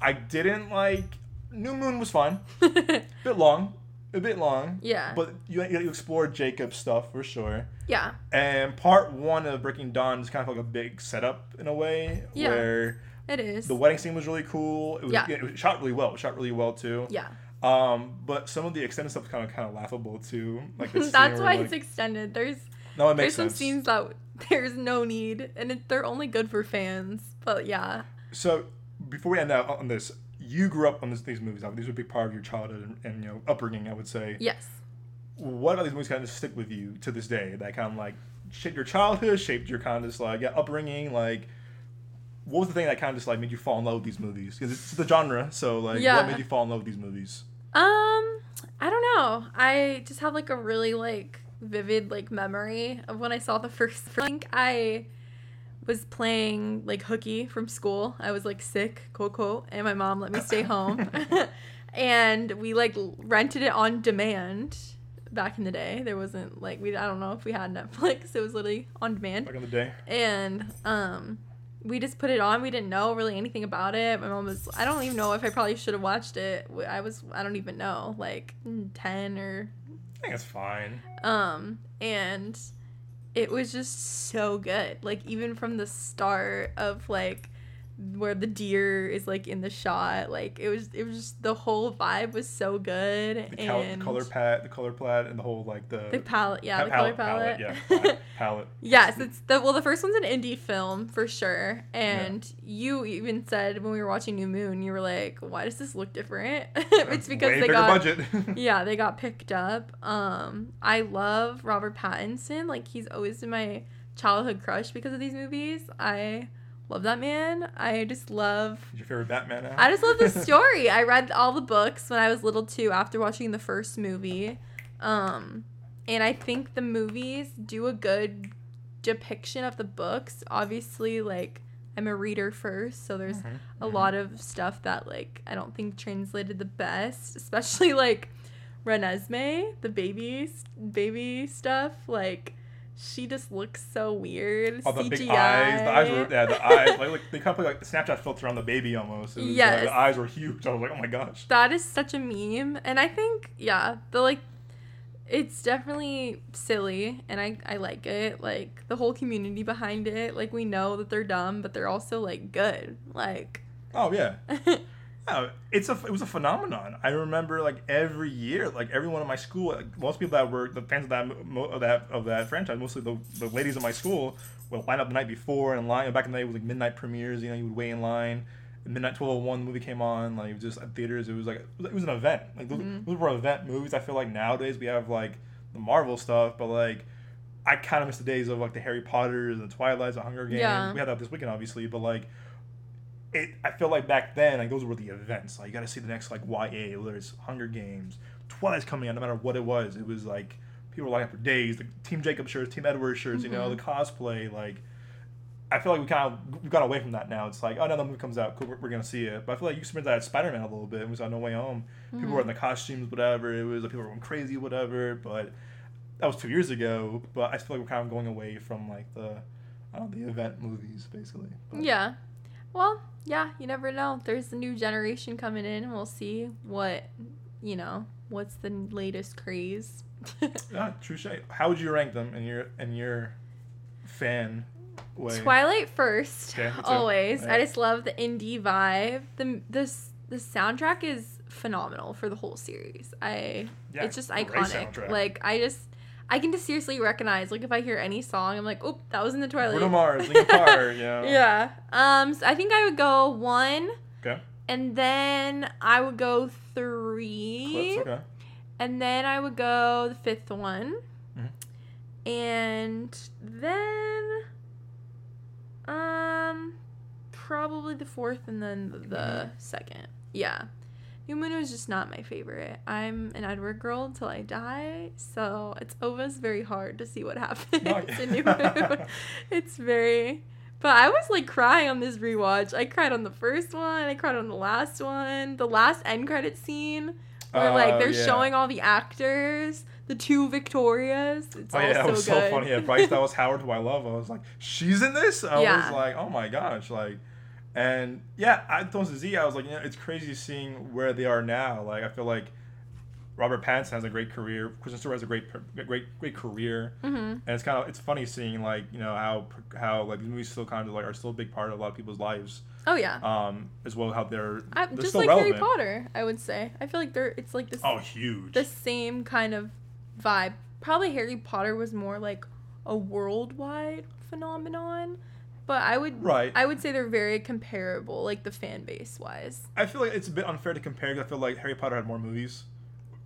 I didn't like New Moon was fun, (laughs) bit long, a bit long. Yeah. But you you explored Jacob's stuff for sure. yeah. And part one of Breaking Dawn is kind of like a big setup in a way, Yeah. where It is. the wedding scene was really cool. It was, Yeah. it was shot really well. It was shot really well too. yeah. Um, but some of the extended stuff is kind of kind of laughable too. Like (laughs) That's why like, it's extended. There's no, it there's makes some scenes that (laughs) there's no need, and it, they're only good for fans. But yeah. So before we end out on this, you grew up on this, these movies. These were a big part of your childhood and, and you know upbringing. I would say. Yes. What about these movies kind of stick with you to this day? That kind of like shaped your childhood, shaped your kind of just like yeah, upbringing. Like, what was the thing that kind of just like made you fall in love with these movies? Because it's the genre. So like, Yeah. what made you fall in love with these movies? Um, I don't know. I just have like a really like vivid like memory of when I saw the (laughs) first. I think I was playing like hooky from school. I was like sick, quote quote, and my mom let me stay home, (laughs) and we like rented it on demand. Back in the day, there wasn't like we. I don't know if we had Netflix. It was literally on demand Back in the day. and um we just put it on we didn't know really anything about it my mom was i don't even know if i probably should have watched it i was i don't even know like 10 or I think it's fine. um and it was just so good. Like even from the start of like where the deer is like in the shot like it was it was just the whole vibe was so good The, col- and the color palette, the color palette, and the whole like the the palette yeah pa- the color palette, yeah, (laughs) palette, palette. Yes, it's the well. The first one's an indie film for sure, and you even said when we were watching New Moon, you were like, "Why does this look different?" (laughs) it's because they got budget. (laughs) yeah, they got picked up. Um, I love Robert Pattinson. Like he's always been my childhood crush because of these movies. I love that man. I just love your favorite Batman? I just love the (laughs) story. I read all the books when I was little too after watching the first movie. Um and I think the movies do a good depiction of the books. Obviously like I'm a reader first, so there's Mhm, a mhm. lot of stuff that like I don't think translated the best, especially like Renesmee, the baby baby stuff like she just looks so weird. Oh, the CGI. big eyes. The eyes were yeah. The eyes like, like they kind of put like the Snapchat filter on the baby almost. Was, like, the eyes were huge. I was like, oh my gosh. that is such a meme and i think yeah the like it's definitely silly and I, I like it like the whole community behind it like we know that they're dumb but they're also like good like Oh yeah. (laughs) Oh, it's a it was a phenomenon. I remember like every year, like everyone in my school, like, most people that were the fans of that of that of that franchise, mostly the, the ladies in my school, would line up the night before and line. Back in the day, it was like midnight premieres. You know, you would wait in line. Midnight twelve oh one, the movie came on. Like it was just at theaters. It was like it was, an event. Like those, Mhm. those were event movies. I feel like nowadays we have like the Marvel stuff, but like. I kind of miss the days of like the Harry Potters and the Twilights, the Hunger Games. Yeah. We had that this weekend, obviously, but like it I feel like back then like those were the events. Like you got to see the next like YA, whether it's Hunger Games, Twilight's coming out, no matter what it was. It was like people were lining up for days. The Team Jacob shirts, Team Edward shirts, you know, mm-hmm. the cosplay. Like I feel like we kind of we've got away from that now. It's like oh no, the movie comes out, cool, we're, we're gonna see it. But I feel like you experienced that at Spider Man a little bit. It was on No Way Home. People were mm-hmm. in the costumes, whatever. It was like people were going crazy, whatever. But that was two years ago. But I feel like we're kind of going away from like the. I don't know, the event movies, basically. But- yeah well yeah you never know there's a new generation coming in and we'll see what you know what's the latest craze (laughs) Yeah, true shade. How would you rank them in your in your fan way? Twilight first, Okay, always. Yeah. I just love the indie vibe. the this The soundtrack is phenomenal for the whole series. I Yeah, it's just iconic. soundtrack. Like I just I can just seriously recognize like if I hear any song, I'm like, oh, that was in the Twilight. Bruno Mars, Linkin Park, (laughs) know. Yeah. Um. So I think I would go one. Okay. and then I would go three. Eclipse, okay. And then I would go the fifth one. Mhm. And then um probably the fourth and then the, the Mhm. second. Yeah. New Moon is just not my favorite. I'm an Edward girl till I die, so it's always very hard to see what (laughs) happens in New oh, Moon. it's very but I was like crying on this rewatch. I cried on the first one, I cried on the last one. The last end credit scene where like Oh, they're yeah. showing all the actors, the two Victorias. It's Oh yeah, that so was good. so funny. Yeah, Bryce Dallas (laughs) Howard, who I love, I was like, she's in this. I Yeah. was like, oh my gosh, like, and yeah, I told Z, I was like, you know, it's crazy seeing where they are now. Like, I feel like Robert Pattinson has a great career. Kristen Stewart has a great, great, great career, hmm and it's kind of it's funny seeing like you know how how like these movies still kind of like are still a big part of a lot of people's lives. Oh yeah. Um, as well how they're I, they're just like relevant. Harry Potter, I would say. I feel like they're it's like this Oh, huge. the same kind of vibe. Probably Harry Potter was more like a worldwide phenomenon, but I would Right. I would say they're very comparable, like the fan base wise. I feel like it's a bit unfair to compare because I feel like Harry Potter had more movies.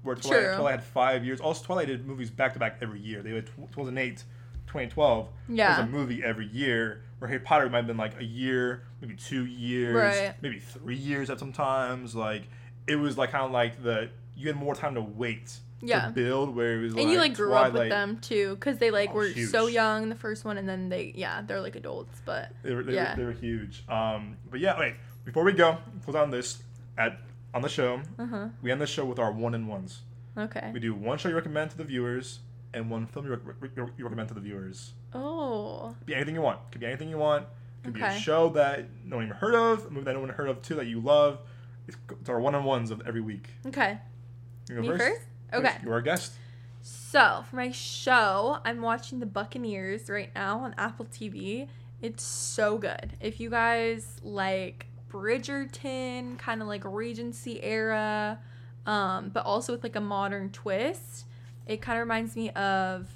Where Twilight, True. Twilight had five years. Also, Twilight did movies back to back every year. They had tw- 2008, 2012. Yeah. Was a movie every year. Where Harry Potter might have been like a year, maybe two years, Right. maybe three years at sometimes. Like it was like kind of like the you had more time to wait Yeah. to build. Where it was and you like grew up with them too, because they like Oh, were so huge. young the first one, and then they yeah they're like adults, but They were, they, Yeah. were, they were huge. Um, but yeah, wait. Before we go, close on this at on the show. uh huh We end the show with our one and ones. okay. We do one show you recommend to the viewers and one film you, rec- you recommend to the viewers. Oh Could be anything you want. Could be anything you want. Could be a show that no one even heard of, a movie that no one heard of too that you love. It's, it's our one on ones of every week. okay. You go Me first? first? Okay. You're our guest. So, for my show, I'm watching The Buccaneers right now on Apple TV. It's so good. If you guys like Bridgerton, kind of like Regency era, um, but also with like a modern twist, it kind of reminds me of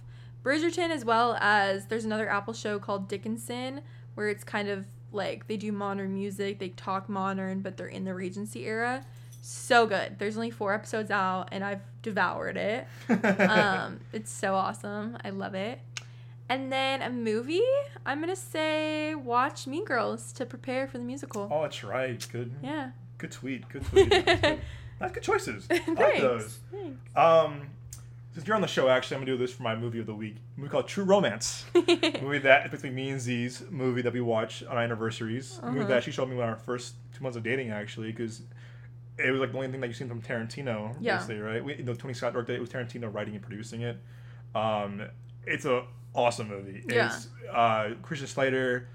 Bridgerton as well as there's another Apple show called Dickinson where it's kind of like they do modern music, they talk modern, but they're in the Regency era. So good. There's only four episodes out, and I've devoured it um, (laughs) it's so awesome. I love it. And then a movie, I'm gonna say watch Mean Girls to prepare for the musical. oh, that's right. Good. Yeah. Good tweet. Good tweet. That's good. (laughs) That's good choices. I like those. Thanks. Um, since you're on the show, actually, I'm gonna do this for my movie of the week. A movie called True Romance. (laughs) movie that basically me and Z's movie that we watch on our anniversaries. A movie Uh-huh. that she showed me when our first two months of dating, actually, because it was like the only thing that you've seen from Tarantino, Yeah. basically, right? We, you know, Tony Scott directed it. It was Tarantino writing and producing it. Um, it's a awesome movie. Yeah. It's uh, Christian Slater.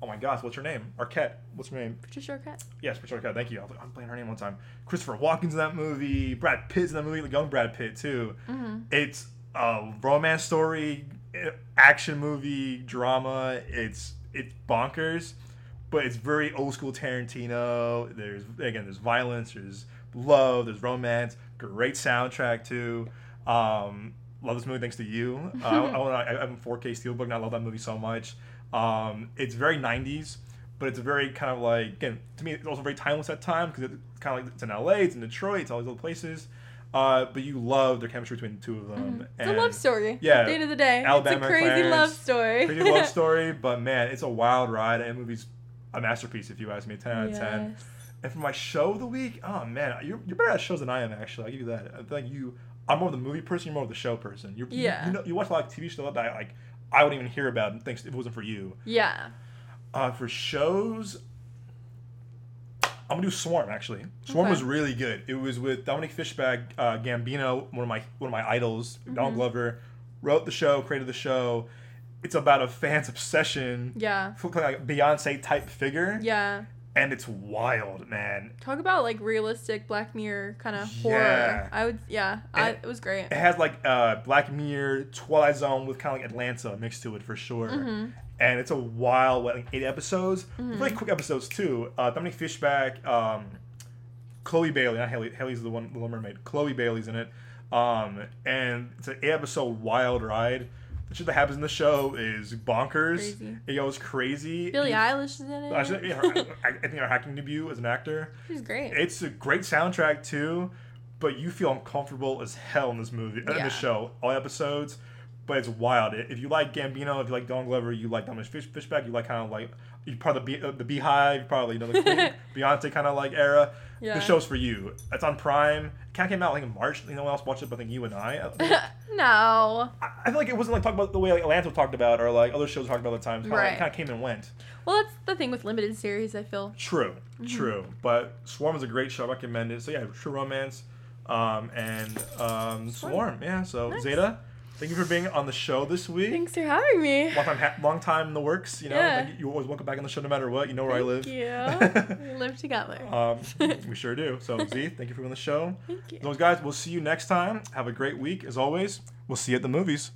Oh my gosh, what's her name? Arquette. What's her name? Patricia Arquette. Yes, Patricia Arquette. Thank you. I was like, I'm playing her name one time. Christopher Walken's in that movie. Brad Pitt's in that movie. Like young Brad Pitt too. Mm-hmm. It's a romance story, action movie, drama. It's it's bonkers, but it's very old school Tarantino. There's again, there's violence, there's love, there's romance. Great soundtrack too. Um, love this movie thanks to you. Uh, I, I, (laughs) I have a 4K steelbook, and I love that movie so much. Um, it's very 90s, but it's very kind of like again to me it's also very timeless at time because it's kind of like it's in LA, it's in Detroit, it's all these other places. Uh, but you love their chemistry between the two of them. It's a love story. yeah, At the end of the day, Alabama it's a crazy Clarence, love story. Crazy love (laughs) story, but man, it's a wild ride. And the movie's a masterpiece if you ask me. Ten out of ten. And for my show of the week, oh man, you're, you're better at shows than I am. Actually, I'll give you that. I think you. I'm more of the movie person. You're more of the show person. You're, Yeah. You, know, you watch a lot of TV shows that I like. I wouldn't even hear about thanks if it wasn't for you. Yeah. Uh, for shows, I'm gonna do Swarm. Actually, Swarm Okay. was really good. It was with Dominique Fishback, uh, Gambino, one of my one of my idols. Donald Glover wrote the show, created the show. It's about a fan's obsession Yeah. like a Beyonce type figure, Yeah. and it's wild, man. Talk about like realistic Black Mirror kind of Yeah. horror. I would. Yeah. I, it was great. It has like uh, Black Mirror, Twilight Zone with kind of like Atlanta mixed to it for sure. Mm-hmm. And it's a wild, like eight episodes, really quick episodes too. Uh, Dominique Fishback, um, Chloe Bailey, not Haley. Haley's the one, the Little Mermaid. Chloe Bailey's in it, um, and it's an eight episode wild ride. The shit that happens in the show is bonkers. Crazy. It goes crazy. Billie You- Eilish is in it. Yeah, her, I I think her acting debut as an actor. She's great. It's a great soundtrack too, but you feel uncomfortable as hell in this movie, uh, in Yeah. the show, all episodes. But it's wild. If you like Gambino, if you like Don Glover, you like Dominique Fish, Fishback, you like kind of like you part of the, Bee, uh, the Beehive, probably you know the Queen, (laughs) Beyonce kind of like era. Yeah. The show's for you. It's on Prime. It kind of came out like in March. You know, else watched it, but I think you and I. I, (laughs) no. I I feel like it wasn't like talked about the way like Atlanta talked about or like other shows talked about at the time. Kind of Right. like, kind of came and went. Well, that's the thing with limited series. I feel. True, Mm-hmm. true. But Swarm is a great show. I recommend it. So yeah, True Romance, um, and um, Swarm. Yeah. So Nice. Zayda, thank you for being on the show this week. Thanks for having me. Long time, ha- long time in the works. You know, Yeah. You, you always welcome back on the show no matter what. You know where I live. Thank you. (laughs) we live together. um, (laughs) we sure do. So Z, thank you for being on the show. Thank you. Those guys, we'll see you next time. Have a great week. As always, we'll see you at the movies.